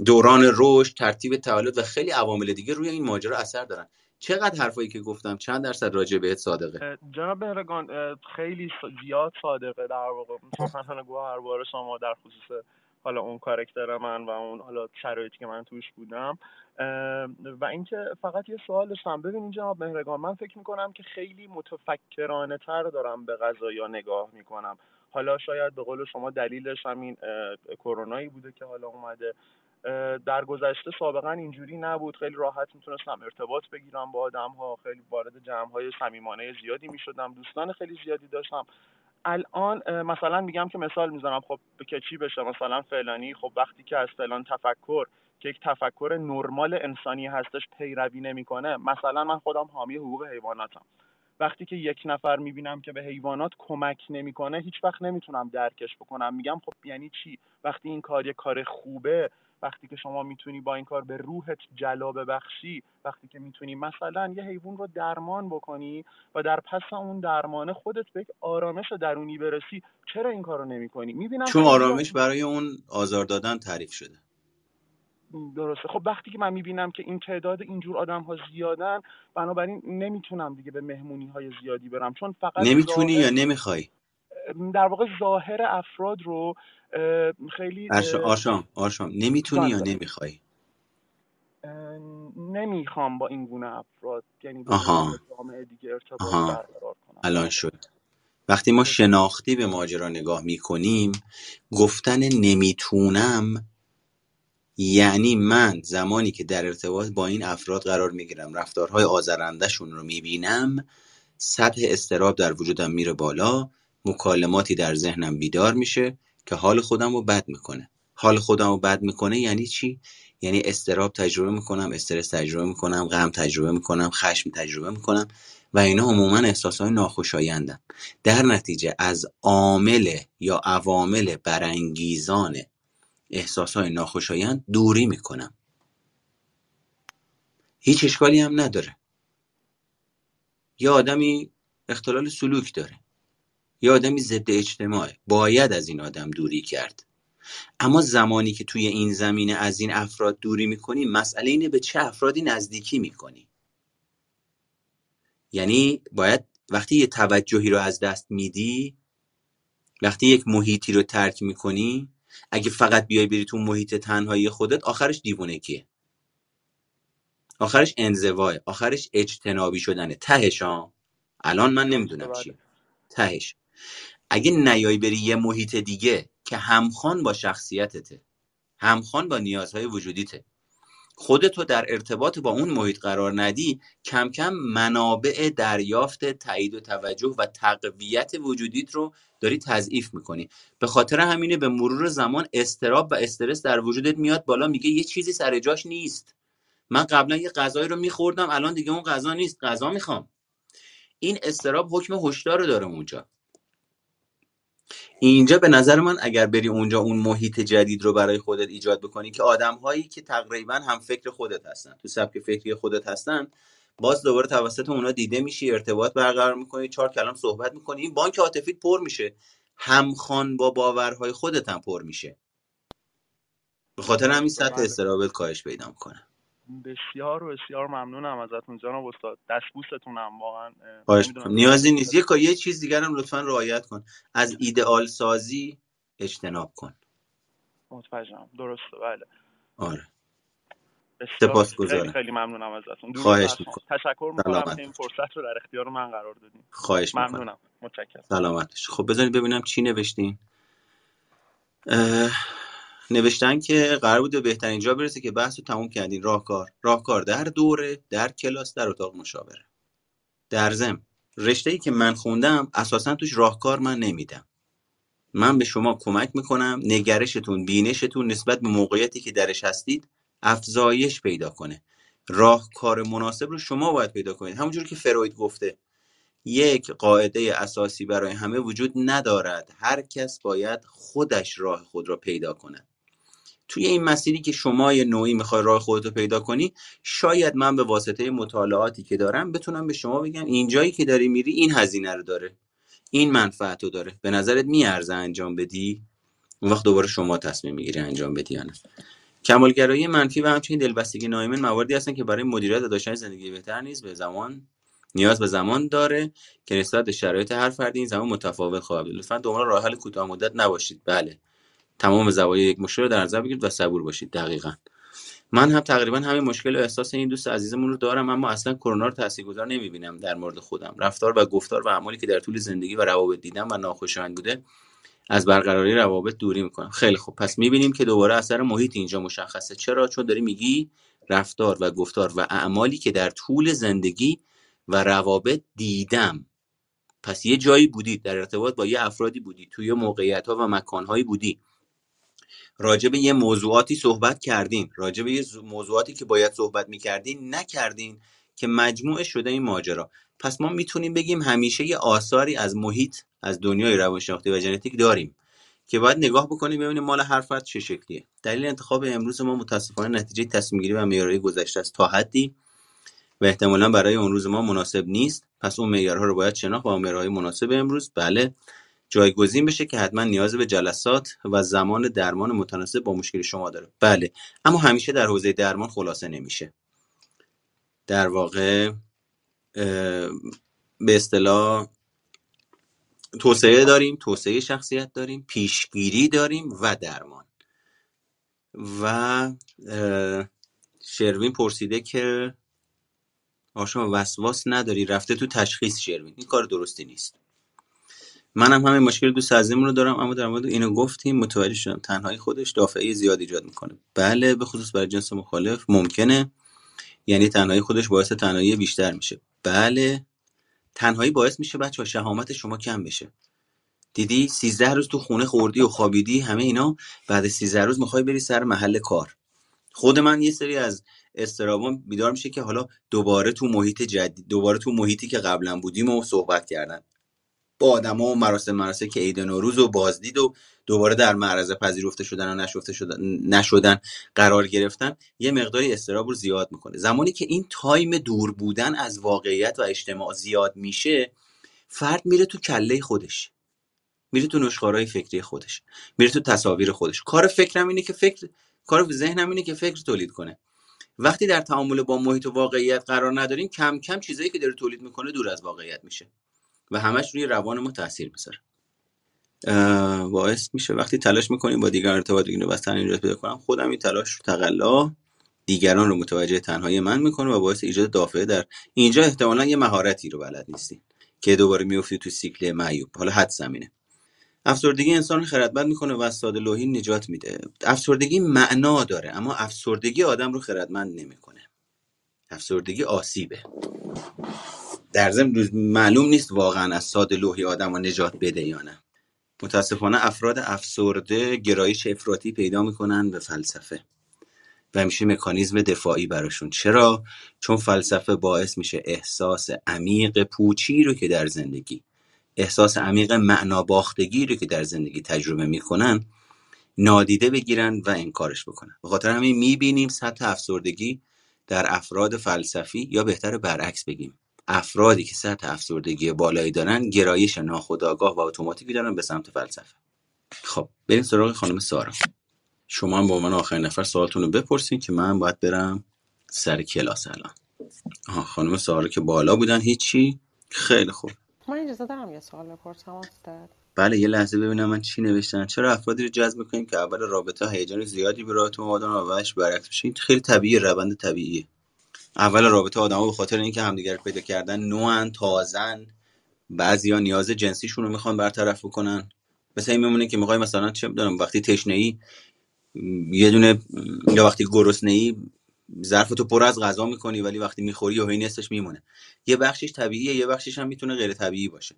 دوران رشد ترتیب تولد و خیلی عوامل دیگه روی این ماجرا اثر دارن. چقدر حرفایی که گفتم چند درصد راجع بهت صادقه؟ جناب بهرگان خیلی زیاد صادقه در واقع. سخنان گوهر شما در خصوص حالا اون کارکتر من و اون حالا شرایطی که من توش بودم و اینکه فقط یه سوال داشتم. ببینید جناب مهرگان من فکر می‌کنم که خیلی متفکرانه تر دارم به قضايا نگاه می‌کنم. حالا شاید به قول شما دلیلش همین کرونایی بوده که حالا اومده. در گذشته سابقا اینجوری نبود. خیلی راحت می‌تونستم ارتباط بگیرم با آدم ها خیلی وارد جمع های صمیمانه زیادی می‌شدم. دوستان خیلی زیادی داشتم. الان مثلا میگم که مثال می‌زنم. خب که چی بشه؟ مثلا فلانی. خب وقتی که از فلان تفکر که یک تفکر نرمال انسانی هستش پیروی نمی‌کنه. مثلا من خودم حامی حقوق حیواناتم. وقتی که یک نفر می‌بینم که به حیوانات کمک نمی‌کنه هیچ وقت نمی‌تونم درکش بکنم. میگم خب یعنی چی؟ وقتی این کار یه کار خوبه وقتی که شما می‌تونی با این کار به روحت جلا ببخشی وقتی که می‌تونی مثلا یه حیوان رو درمان بکنی و در پس اون درمانه خودت به یک آرامش درونی برسی چرا این کارو نمی‌کنی؟ می‌بینم چون آرامش برای اون آزار دادن تعریف شده. درسته. خب وقتی که من می‌بینم که این تعداد اینجور آدم ها زیادن بنابراین نمی‌تونم دیگه به مهمونی های زیادی برم چون فقط نمی‌تونی یا نمی‌خوای؟ در واقع ظاهر افراد رو خیلی آشام آشام نمی‌تونی یا نمی‌خوای؟ نمی‌خوام با این گونه افراد یعنی با جامعه دیگه ارتباط برقرار کنم. الان شد. وقتی ما شناختی به ماجرا نگاه می‌کنیم گفتن نمی‌تونم یعنی من زمانی که در ارتباط با این افراد قرار می‌گیرم رفتارهای آزرندهشون رو می‌بینم سطح استراب در وجودم میره بالا مکالماتی در ذهنم بیدار میشه که حال خودم رو بد می‌کنه. حال خودم رو بد می‌کنه یعنی چی؟ یعنی استراب تجربه می‌کنم استرس تجربه می‌کنم غم تجربه می‌کنم خشم تجربه می‌کنم و اینا عموما احساس های ناخوشایندن. در نتیجه از عامل یا عوامل برانگیزان احساس های ناخوشایند دوری می‌کنم. هیچ اشکالی هم نداره. یه آدمی اختلال سلوک داره. یه آدمی ضد اجتماعه. باید از این آدم دوری کرد. اما زمانی که توی این زمینه از این افراد دوری می‌کنی مسئله اینه به چه افرادی نزدیکی می‌کنی. یعنی باید وقتی یه توجهی رو از دست میدی وقتی یک محیطی رو ترک می‌کنی اگه فقط بیای بری تو محیط تنهایی خودت آخرش دیوونگیه آخرش انزواه آخرش اجتنابی شدنه. تهش الان من نمی‌دونم چی تهش. اگه نیای بری یه محیط دیگه که همخوان با شخصیتته همخوان با نیازهای وجودیته. خودتو در ارتباط با اون محیط قرار ندی کم کم منابع دریافت تایید و توجه و تقویت وجودیت رو داری تضعیف می‌کنی. به خاطر همینه به مرور زمان استراب و استرس در وجودت میاد بالا میگه یه چیزی سر جاش نیست. من قبلا یه غذایی رو میخوردم الان دیگه اون غذا نیست. غذا می‌خوام. این استراب حکم هشدار رو داره اونجا. اینجا به نظر من اگر بری اونجا اون محیط جدید رو برای خودت ایجاد بکنی که آدم هایی که تقریبا هم فکر خودت هستن تو سبک فکری خودت هستن باز دوباره توسط اونا دیده میشی ارتباط برقرار می‌کنی چهار کلام صحبت می‌کنی این بانک عاطفیت پر میشه. همخوان با باورهای خودت هم پر میشه. به خاطر همین سطح بله. استرابت کاهش پیدا می‌کنه. بسیار و بسیار ممنونم ازتون جناب استاد. دستبوستونم واقعا نیازی نیست. یه یه چیز دیگر هم لطفا رعایت کن. از ایدئال سازی اجتناب کن. متوجهم. درسته. بله. آره. سپاسگزارم. خیلی خیلی ممنونم ازتون. خواهش. می‌کنم. تشکر می‌کنم که این فرصت رو در اختیار من قرار دادین. خواهش می‌کنم. ممنونم. متشکرم. سلامت باشی. خب بذارید ببینم چی نوشتین. اه، نوشتن که قرار بود به بهترین جا برسه که بحث رو تموم کردین. راهکار. راهکار در دوره در کلاس در اتاق مشاوره. در ضمن رشته ای که من خوندم اساسا توش راهکار من نمیدم. من به شما کمک می‌کنم نگرشتون بینشتون نسبت به موقعیتی که درش هستید افزایش پیدا کنه. راهکار مناسب رو شما باید پیدا کنید. همونجور که فروید گفته یک قاعده اساسی برای همه وجود ندارد. هر کس باید خودش راه خود را پیدا کند. توی این مسیری که شما یه نوعی می‌خوای راه خودت رو پیدا کنی شاید من به واسطه مطالعاتی که دارم بتونم به شما بگم اینجایی که داری میری این هزینه رو داره این منفعت رو داره. به نظرت میارزه انجام بدی؟ اون وقت دوباره شما تصمیم می‌گیری انجام بدی یا نه. کمالگرایی منفی و همچنین دلبستگی نایمن مواردی هستن که برای مدیریت داشتن زندگی بهتر نیست به زمان نیاز به زمان داره که نسبت به شرایط هر فردی این زمان متفاوت خواهد بود. لطفا دنبال راه حل کوتاه مدت نباشید. بله. تمام زوایای یک مشکل رو در نظر بگیرید و صبور باشید دقیقا. من هم تقریبا همین مشکل و احساس این دوست عزیزمون رو دارم اما اصلا کرونا رو تاثیرگذار نمی‌بینم در مورد خودم. رفتار و گفتار و اعمالی که در طول زندگی و روابط دیدم و ناخوشایند بوده از برقراری روابط دوری می‌کنم. خیلی خوب. پس می‌بینیم که دوباره اثر محیط اینجا مشخصه. چرا؟ چون داری میگی رفتار و گفتار و اعمالی که در طول زندگی و روابط دیدم. پس یه جایی بودی در ارتباط با یه افرادی بودی توی موقعیت ها و مکان هایی بودی. راجع به یه موضوعاتی صحبت کردین. راجع به یه موضوعاتی که باید صحبت می‌کردین نکردین که مجموعه شده این ماجرا. پس ما می‌تونیم بگیم همیشه یه آثاری از محیط از دنیای روانشناختی و ژنتیک داریم که باید نگاه بکنیم ببینیم مال هر فرد چه شکلیه. دلیل انتخاب امروز ما متاسفانه نتیجه تصمیم گیری و معیارهای گذشته است تا حدی و احتمالا برای اون روز ما مناسب نیست. پس اون معیارها رو باید شناخت با معیارهای مناسب امروز. بله. جایگزین بشه که حتما نیاز به جلسات و زمان درمان متناسب با مشکل شما داره. بله اما همیشه در حوزه درمان خلاصه نمیشه. در واقع به اصطلاح توسعه داریم توسعه شخصیت داریم پیشگیری داریم و درمان. و شروین پرسیده که آشان وسواس نداری رفته تو تشخیص شروین. این کار درستی نیست. منم همین مشکل دوست عزیزمون رو دارم اما در مورد اینو گفتیم متوجه شدم تنهایی خودش دافعه زیاد ایجاد می‌کنه. بله به خصوص برای جنس مخالف ممکنه یعنی تنهایی خودش باعث تنهایی بیشتر میشه. بله تنهایی باعث میشه بچه شهامت شما کم بشه. دیدی؟ 13 روز تو خونه خوردی و خوابیدی همه اینا. بعد 13 روز می‌خوای بری سر محل کار. خود من یه سری از استرابام بیدار میشه که حالا دوباره تو محیط جدید دوباره تو محیطی که قبلا بودیم و صحبت کردن. با آدما و مراسم مراسم که عید نوروز و بازدید و دوباره در معرض پذیرفته شدن و نشفته شدن نشدن قرار گرفتن یه مقداری استراب رو زیاد می‌کنه. زمانی که این تایم دور بودن از واقعیت و اجتماع زیاد میشه فرد میره تو کله خودش. میره تو نشخوارهای فکری خودش. میره تو تصاویر خودش. کار فکرم اینه که فکر کار ذهنم اینه که فکر تولید کنه. وقتی در تعامل با محیط و واقعیت قرار نداریم کم کم چیزایی که داره تولید می‌کنه دور از واقعیت میشه. و همش روی روان ما تاثیر می‌ذاره. باعث میشه وقتی تلاش می‌کنیم با دیگران ارتباط بگیریم و تنهایی نجات پیدا کنم خودم این تلاش رو تقلا دیگران رو متوجه تنهایی من می‌کنه و باعث ایجاد دافعه در اینجا احتمالا یه مهارتی رو بلد نیستی که دوباره میفتی تو سیکل معیوب حالا حد زمینه. افسردگی انسان رو خردمند می‌کنه و ساده لوحی نجات میده. افسردگی معنا داره اما افسردگی آدم رو خردمند نمی‌کنه. افسردگی آسیبه. در ضمن معلوم نیست واقعا از ساده لوحی آدم رو نجات بده یا نه. متاسفانه افراد افسرده گرایش افراطی پیدا می‌کنن به فلسفه. و میشه مکانیزم دفاعی براشون. چرا؟ چون فلسفه باعث میشه احساس عمیق پوچی رو که در زندگی احساس عمیق معنا باختگی رو که در زندگی تجربه می‌کنن نادیده بگیرن و انکارش بکنن. به خاطر همین می‌بینیم سطح افسردگی در افراد فلسفی یا بهتر برعکس بگیم. افرادی که سطح افسردگی بالایی دارن گرایش ناخودآگاه و اتوماتیکی دارن به سمت فلسفه. خب بریم سراغ خانم سارا. شما هم با من آخرین نفر سوالتون رو بپرسین که من باید برم سر کلاس الان. آها خانم سارا که بالا بودن هیچی؟ خیلی خوب. من اجازه دارم یه سوال بپرسم استاد. بله یه لحظه ببینم من چی نوشتن. چرا افرادی رو جذب می‌کنیم که اول رابطه هیجان زیادی به راهتون آدم و برعکس این خیلی طبیعی روند طبیعیه. اول رابطه آدما به خاطر اینکه همدیگر پیدا کردن نوعن تازن. بعضیا نیاز جنسیشون رو می‌خوان برطرف بکنن. مثل این میمونه که می‌خوای مثلا چه می‌دونم وقتی تشنه ای یه دونه یا وقتی گرسنه ای ظرفتو پر از غذا می‌کنی ولی وقتی می‌خوری و نیستش میمونه. یه بخشش طبیعیه یه بخشش هم می‌تونه غیر طبیعی باشه.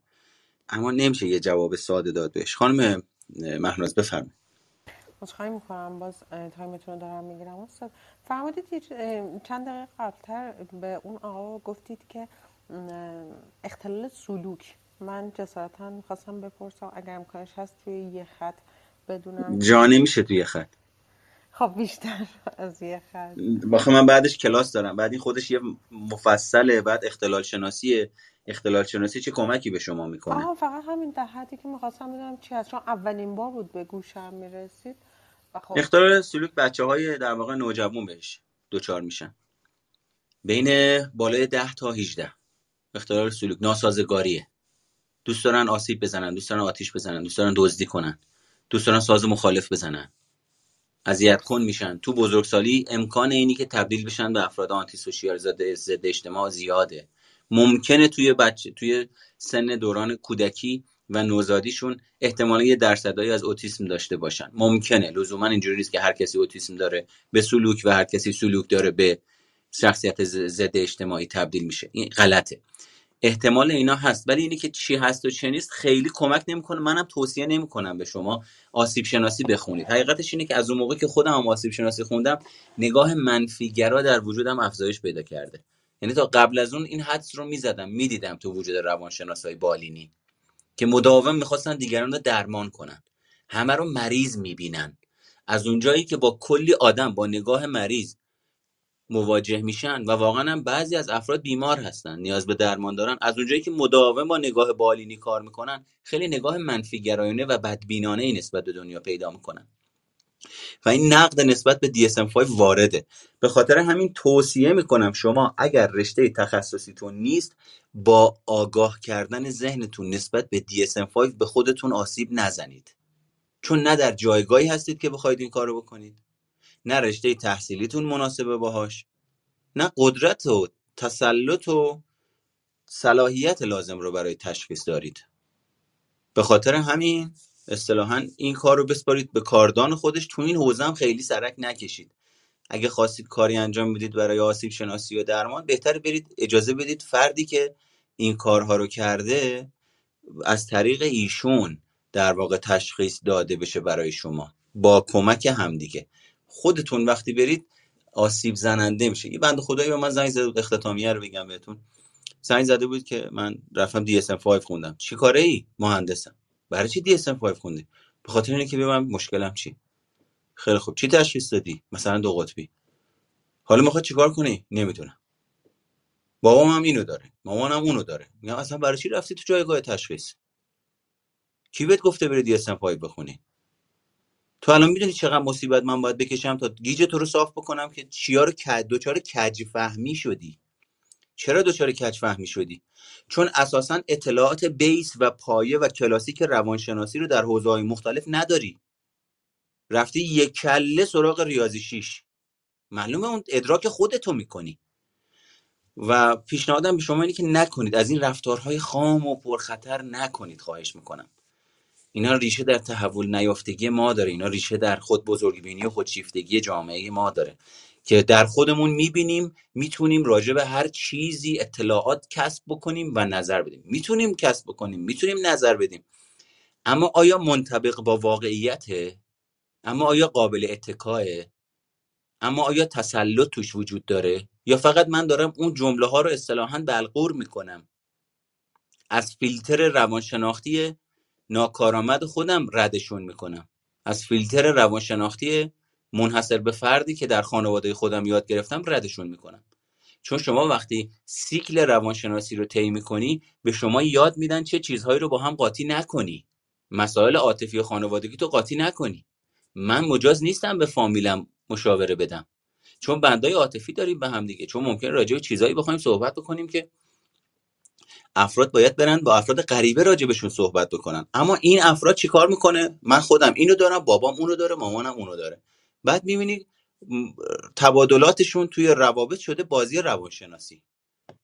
اما نمیشه یه جواب ساده داد بهش. خانم مهناز بفرمایید. عذرخواهی می‌کنم باز تایمتون رو دارم می‌گیرم. استاد فرمودید یه چند دقیقه قبلتر به اون آقا گفتید که اختلال سلوک. من جسارتا خواستم بپرسم اگر امکانش هست توی یه خط بدونم جا نمیشه توی خط. خب بیشتر از یه خط. باخه من بعدش کلاس دارم. بعد این خودش یه مفصله بعد اختلال شناسیه. اختلال شناسی چه کمکی به شما می‌کنه؟ آها فقط همین در حدی که می‌خواستم بدونم چی هست. چون اولین بار بود به گوشم می‌رسید. خب. اختلال سلوک بچه های در واقع نوجوان بهش دوچار میشن. بین بالای 10 تا 18 اختلال سلوک ناسازگاریه. دوست دارن آسیب بزنن دوست دارن آتیش بزنن دوست دارن دزدی کنن دوست دارن ساز مخالف بزنن. اذیت کن میشن. تو بزرگسالی امکان اینی که تبدیل بشن به افراد آنتی سوشیال ضد اجتماع زیاده. ممکنه توی بچه توی سن دوران کودکی و نوزادیشون احتمالا یه درصدایی از اوتیسم داشته باشن. ممکنه. لزوما اینجوری نیست که هر کسی اوتیسم داره به سلوک و هر کسی سلوک داره به شخصیت ضد اجتماعی تبدیل میشه. این غلطه. احتمال اینا هست. ولی اینی که چی هست و چه نیست خیلی کمک نمی‌کنه. منم توصیه نمی‌کنم به شما آسیب شناسی بخونید. حقیقتش اینه که از اون موقع که خودم هم آسیب شناسی خوندم نگاه منفیگرا در وجودم افزایش پیدا کرده. یعنی تا قبل از اون این حدس رو می‌زدم می‌دیدم تو وجود روانشناسای بالینی. که مداوم می‌خواستن دیگران رو درمان کنن. همه رو مریض می‌بینن. از اونجایی که با کلی آدم با نگاه مریض مواجه میشن و واقعا هم بعضی از افراد بیمار هستن نیاز به درمان دارن از اونجایی که مداوم با نگاه بالینی کار می‌کنن خیلی نگاه منفی گرایانه و بدبینانه ای نسبت به دنیا پیدا می‌کنن. و این نقد نسبت به DSM-5 وارده. به خاطر همین توصیه می‌کنم شما اگر رشته تخصصیتون نیست با آگاه کردن ذهنتون نسبت به DSM-5 به خودتون آسیب نزنید. چون نه در جایگاهی هستید که بخواید این کارو بکنید نه رشته تحصیلیتون مناسبه باهاش نه قدرت و تسلط و صلاحیت لازم رو برای تشخیص دارید. به خاطر همین اصطلاحا این کار رو بسپارید به کاردان خودش. تو این حوزه هم خیلی سرک نکشید. اگه خواستید کاری انجام بدید برای آسیب شناسی و درمان بهتر برید اجازه بدید فردی که این کارها رو کرده از طریق ایشون در واقع تشخیص داده بشه برای شما. با کمک همدیگه خودتون وقتی برید آسیب زننده میشه. یه بند خدایی به من زنگ زده بود اختتامیه رو بگم بهتون. زنگ زده بود که من رفتم DSM-5 خوندم. چی کاره ای مهندسم. برای چی DSM-5 خوندی؟ به خاطر اینه که ببینم مشکلم چی؟ خیلی خوب. چی تشخیص دادی؟ مثلا دو قطبی. حالا می‌خواد چیکار کنی؟ نمی‌دونم. بابام هم اینو داره. مامانم اونو داره. میگم اصلا برای چی رفتی تو جایگاه تشخیص؟ کی بهت گفته بری DSM-5 بخونی؟ تو الان می‌دونی چقدر مصیبت من باید بکشم تا گیج تو رو صاف بکنم که چیا رو کج دچار کج فهمی شدی؟ چرا دچار کج فهمی شدی چون اساسا اطلاعات بیس و پایه و کلاسیک روانشناسی رو در حوزه‌های مختلف نداری. رفتی یک کله سراغ ریاضی شیش. معلومه اون ادراک خودتو می‌کنی. و پیشنهادم به شما اینه که نکنید از این رفتارهای خام و پرخطر نکنید خواهش می‌کنم. اینا ریشه در تحول نیافتگی ما داره اینا ریشه در خود بزرگبینی و خودشیفتگی جامعه ما داره. که در خودمون می‌بینیم می‌تونیم راجع به هر چیزی اطلاعات کسب بکنیم و نظر بدیم. می‌تونیم کسب بکنیم می‌تونیم نظر بدیم. اما آیا منطبق با واقعیته؟ اما آیا قابل اتکاه؟ اما آیا تسلط توش وجود داره؟ یا فقط من دارم اون جمله ها رو اصطلاحا بلغور می‌کنم؟ از فیلتر روانشناختی ناکارآمد خودم ردشون می‌کنم. از فیلتر روانشناختی منحصر به فردی که در خانواده خودم یاد گرفتم ردشون می‌کنم. چون شما وقتی سیکل روانشناسی رو طی می‌کنی به شما یاد میدن چه چیزهایی رو با هم قاطی نکنی. مسائل عاطفی و خانوادگی تو قاطی نکنی. من مجاز نیستم به فامیلم مشاوره بدم. چون بندای عاطفی داریم به هم دیگه. چون ممکن راجع به چیزایی بخوایم صحبت بکنیم که افراد باید برن با افراد غریبه راجبشون صحبت بکنن. اما این افراد چیکار می‌کنه؟ من خودم اینو دارم بابام اونو داره مامانم اونو داره. بعد می‌بینی تبادلاتشون توی روابط شده بازی روانشناسی.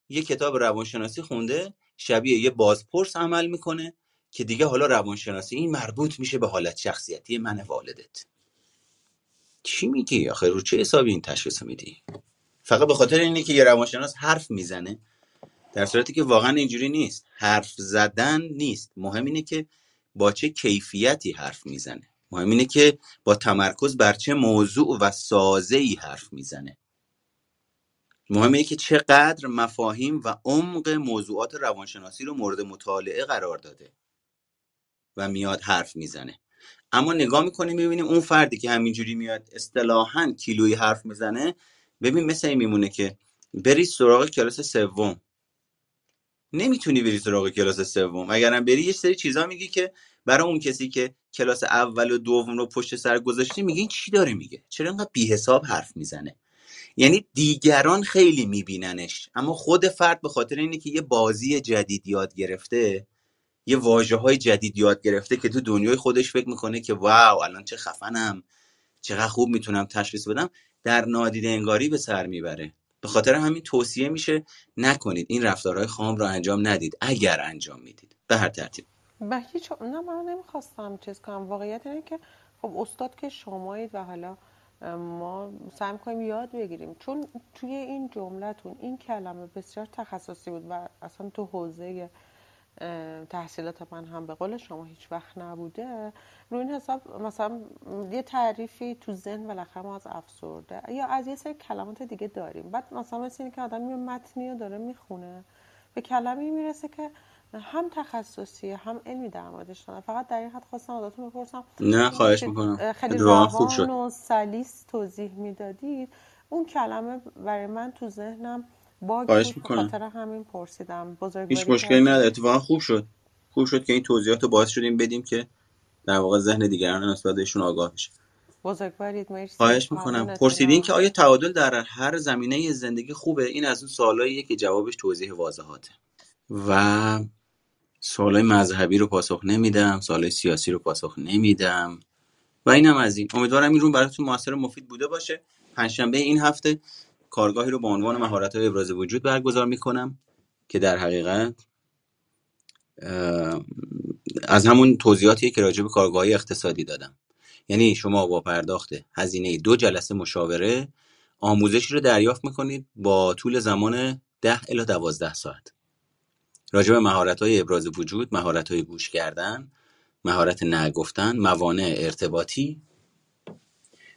یه کتاب روانشناسی خونده شبیه یه بازپرس عمل می‌کنه که دیگه حالا روانشناسی این مربوط میشه به حالت شخصیتی من والدت. چی میگی آخه؟ رو چه حسابی این تشخیص میدی؟ فقط به خاطر اینه که یه روانشناس حرف می‌زنه در صورتی که واقعا اینجوری نیست. حرف زدن نیست. مهم اینه که با چه کیفیتی حرف می‌زنه. مهم اینه که با تمرکز بر چه موضوع و سازه ای حرف می‌زنه. مهم اینه که چقدر مفاهیم و عمق موضوعات روانشناسی رو مورد مطالعه قرار داده و میاد حرف می‌زنه. اما نگاه می‌کنیم می‌بینیم اون فردی که همینجوری میاد اصطلاحا کیلویی حرف می‌زنه ببین مثل این میمونه که بری سراغ کلاس سوم. نمی‌تونی بری سراغ کلاس سوم. اگرم بری یه سری چیزا میگی که برای اون کسی که کلاس اول و دوم رو پشت سر گذاشته میگه این چی داره میگه؟ چرا انقدر بی حساب حرف می‌زنه؟ یعنی دیگران خیلی میبیننش. اما خود فرد به خاطر اینه که یه بازی جدید یاد گرفته یه واجه های جدید یاد گرفته که تو دنیای خودش فکر می‌کنه که واو الان چه خفنم چقدر خوب می‌تونم تشخیص بدم در نادیده انگاری به سر می‌بره. به خاطر همین توصیه میشه نکنید این رفتارهای خام رو انجام ندید اگر انجام می‌دید. به هر ترتیب. به هیچ نه من نمی‌خواستم چیز کنم. واقعیت اینه که خب استاد که شمایید و حالا ما سعی می‌کنیم یاد بگیریم. چون توی این جملتون این کلمه بسیار تخصصی بود و اصلا تو حوزه تحصیلات من هم به قول شما هیچ وقت نبوده. روی این حساب مثلا یه تعریفی تو ذهن بالاخره ما از افسرده. یا از یه سری کلمات دیگه داریم. بعد مثلا مثل اینه که آدم یه متنی رو داره می‌خونه به کلمه می‌رسه که هم تخصصی هم علمی در موردش دارم فقط در این حد خواستم ازتون بپرسم. نه خواهش می‌کنم. خیلی روان و سلیس توضیح می‌دادید. اون کلمه برای من تو ذهنم باگ می‌کنم. خاطر همین پرسیدم. هیچ مشکلی نداره. کردید اتفاقا خوب شد. خوب شد که این توضیحات رو باعث شدیم بدیم که در واقع ذهن دیگران نسبت بهشون آگاه بشه. بزرگوارید مرسی. خواهش می‌کنم. پرسیدین که آیا تعادل در هر زمینه زندگی خوبه؟ این از اون سوالاییه که جوابش توضیح واضحاته. و سوالای مذهبی رو پاسخ نمیدم سوالای سیاسی رو پاسخ نمیدم. و اینم از این. امیدوارم این رو براتون موثر و مفید بوده باشه. پنجشنبه این هفته کارگاهی رو با عنوان مهارت های ابراز وجود برگزار می‌کنم که در حقیقت از همون توضیحاتی که راجع به کارگاهی اقتصادی دادم. یعنی شما با پرداخت هزینه دو جلسه مشاوره آموزشی رو دریافت می‌کنید با طول زمان ده الی دوازده ساعت. راجع به مهارت های ابراز وجود مهارت های گوش کردن مهارت نگفتن موانع ارتباطی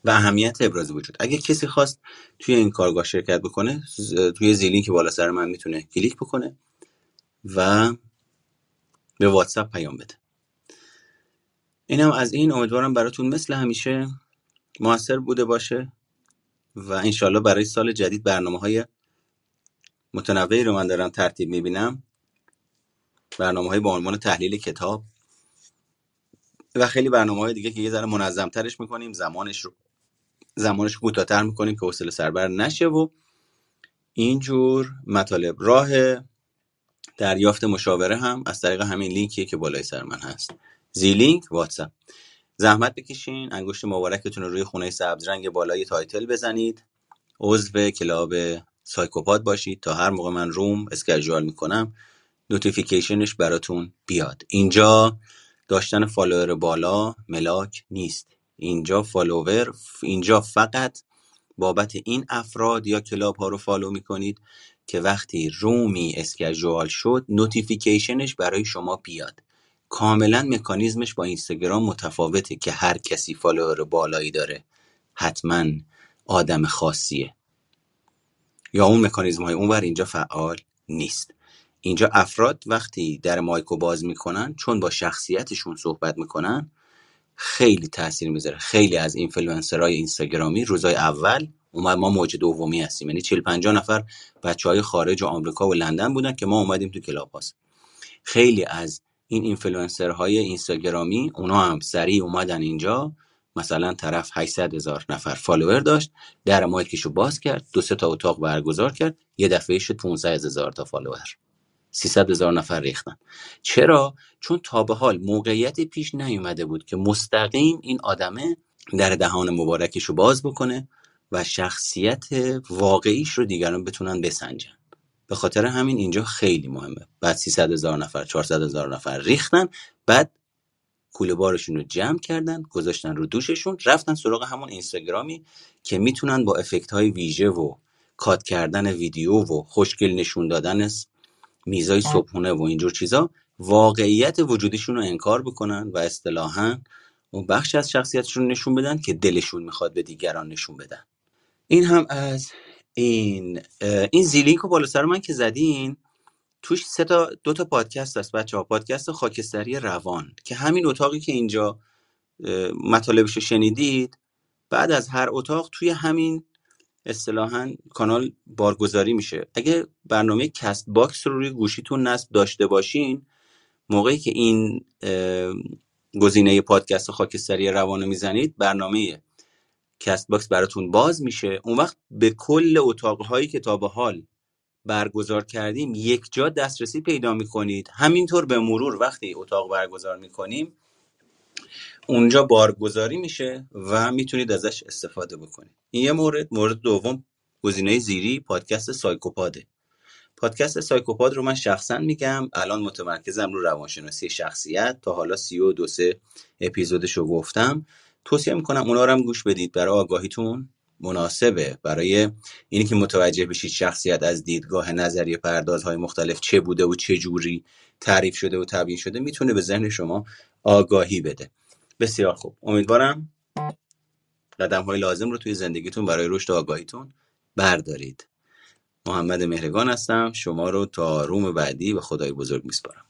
و اهمیت ابراز وجود. اگه کسی خواست توی این کارگاه شرکت بکنه توی زیلینک که بالا سر من می‌تونه کلیک بکنه و به واتساپ پیام بده. اینم از این. امیدوارم براتون مثل همیشه موثر بوده باشه و انشالله برای سال جدید برنامه های متنوعی رو من دارم ترتیب می‌بینم. برنامه های با عنوان تحلیل کتاب و خیلی برنامه های دیگه که یه ذره منظم ترش می‌کنیم زمانش رو زمانش کوتاه‌تر می‌کنیم که حوصله سربر نشه و اینجور مطالب راه دریافت مشاوره هم از طریق همین لینکیه که بالای سر من هست. Zilink واتساپ. زحمت بکشین انگشت مبارکتون رو روی خونه سبز رنگ بالای title بزنید. عضو club سایکوپاد باشید تا هر موقع من room schedule می‌کنم notification ش براتون بیاد. اینجا داشتن follower بالا ملاک نیست. اینجا follower اینجا فقط بابت این افراد یا club ها رو follow می‌کنید که وقتی room ی schedule شد notification ش برای شما بیاد. کاملا مکانیزمش با اینستاگرام متفاوته که هر کسی follower بالایی داره. حتما آدم خاصیه. یا اون مکانیزم های اونور اینجا فعال نیست. اینجا افراد وقتی در mic و باز می‌کنن چون با شخصیتشون صحبت می‌کنن خیلی تاثیر می‌ذاره. خیلی از اینفلوئنسرهای اینستاگرامی روزای اول اومد ما موج دومی هستیم. یعنی 40 50 نفر بچه های خارج و آمریکا و لندن بودن که ما اومدیم تو Clubhouse خیلی از این اینفلوئنسرهای اینستاگرامی اونا هم سریع اومدن اینجا. مثلا طرف 800 هزار نفر follower داشت در مایکشو باز کرد دو سه تا اتاق برگزار کرد یه دفعه شد 500 هزار تا فالوور. 300 هزار نفر ریختن. چرا؟ چون تا به حال موقعیتی پیش نیومده بود که مستقیم این آدمه در دهان مبارکش رو باز بکنه و شخصیت واقعیش رو دیگران بتونن بسنجن. به خاطر همین اینجا خیلی مهمه. بعد 300 هزار نفر 400 هزار نفر ریختن بعد کوله بارشون رو جمع کردن گذاشتن رو دوششون رفتن سراغ همون اینستاگرامی که می‌تونن با افکت های ویژه و کات کردن ویدیو و خوشگل نشون دادن میزای صبحونه و اینجور چیزا واقعیت وجودشون رو انکار بکنن و اصطلاحا اون بخش از شخصیتشون نشون بدن که دلشون می‌خواد به دیگران نشون بدن. این هم از این این زیلینک رو بالا سر من که زدین توش سه تا دو تا پادکست هست بچه ها. پادکست خاکستری روان که همین اتاقی که اینجا مطالبش رو شنیدید بعد از هر اتاق توی همین اصطلاحا کانال بارگذاری میشه. اگه برنامه Castbox رو روی گوشیتون نصب داشته باشین موقعی که این گزینه پادکست خاکستری رو می‌زنید برنامه Castbox براتون باز میشه. اون وقت به کل اتاقهایی که تا به حال برگزار کردیم یک جا دسترسی پیدا می‌کنید. همینطور به مرور وقتی اتاق برگزار می‌کنیم اونجا بارگذاری میشه و می‌تونید ازش استفاده بکنید. این یه مورد مورد دوم گزینه زیری پادکست سایکوپاده. پادکست سایکوپاد رو من شخصا میگم الان متمرکزم رو روانشناسی شخصیت تا حالا سی و دو سه اپیزودش رو گفتم. توصیه می‌کنم اونا رو هم گوش بدید. برای آگاهیتون مناسبه. برای اینی که متوجه بشید شخصیت از دیدگاه نظریه پردازهای مختلف چه بوده و چه جوری تعریف شده و تبیین شده می‌تونه به ذهن شما آگاهی بده. بسیار خوب. امیدوارم قدم های لازم رو توی زندگیتون برای رشد آگاهیتون بردارید. محمد مهرگان هستم. شما رو تا روم بعدی و خدای بزرگ میسپارم.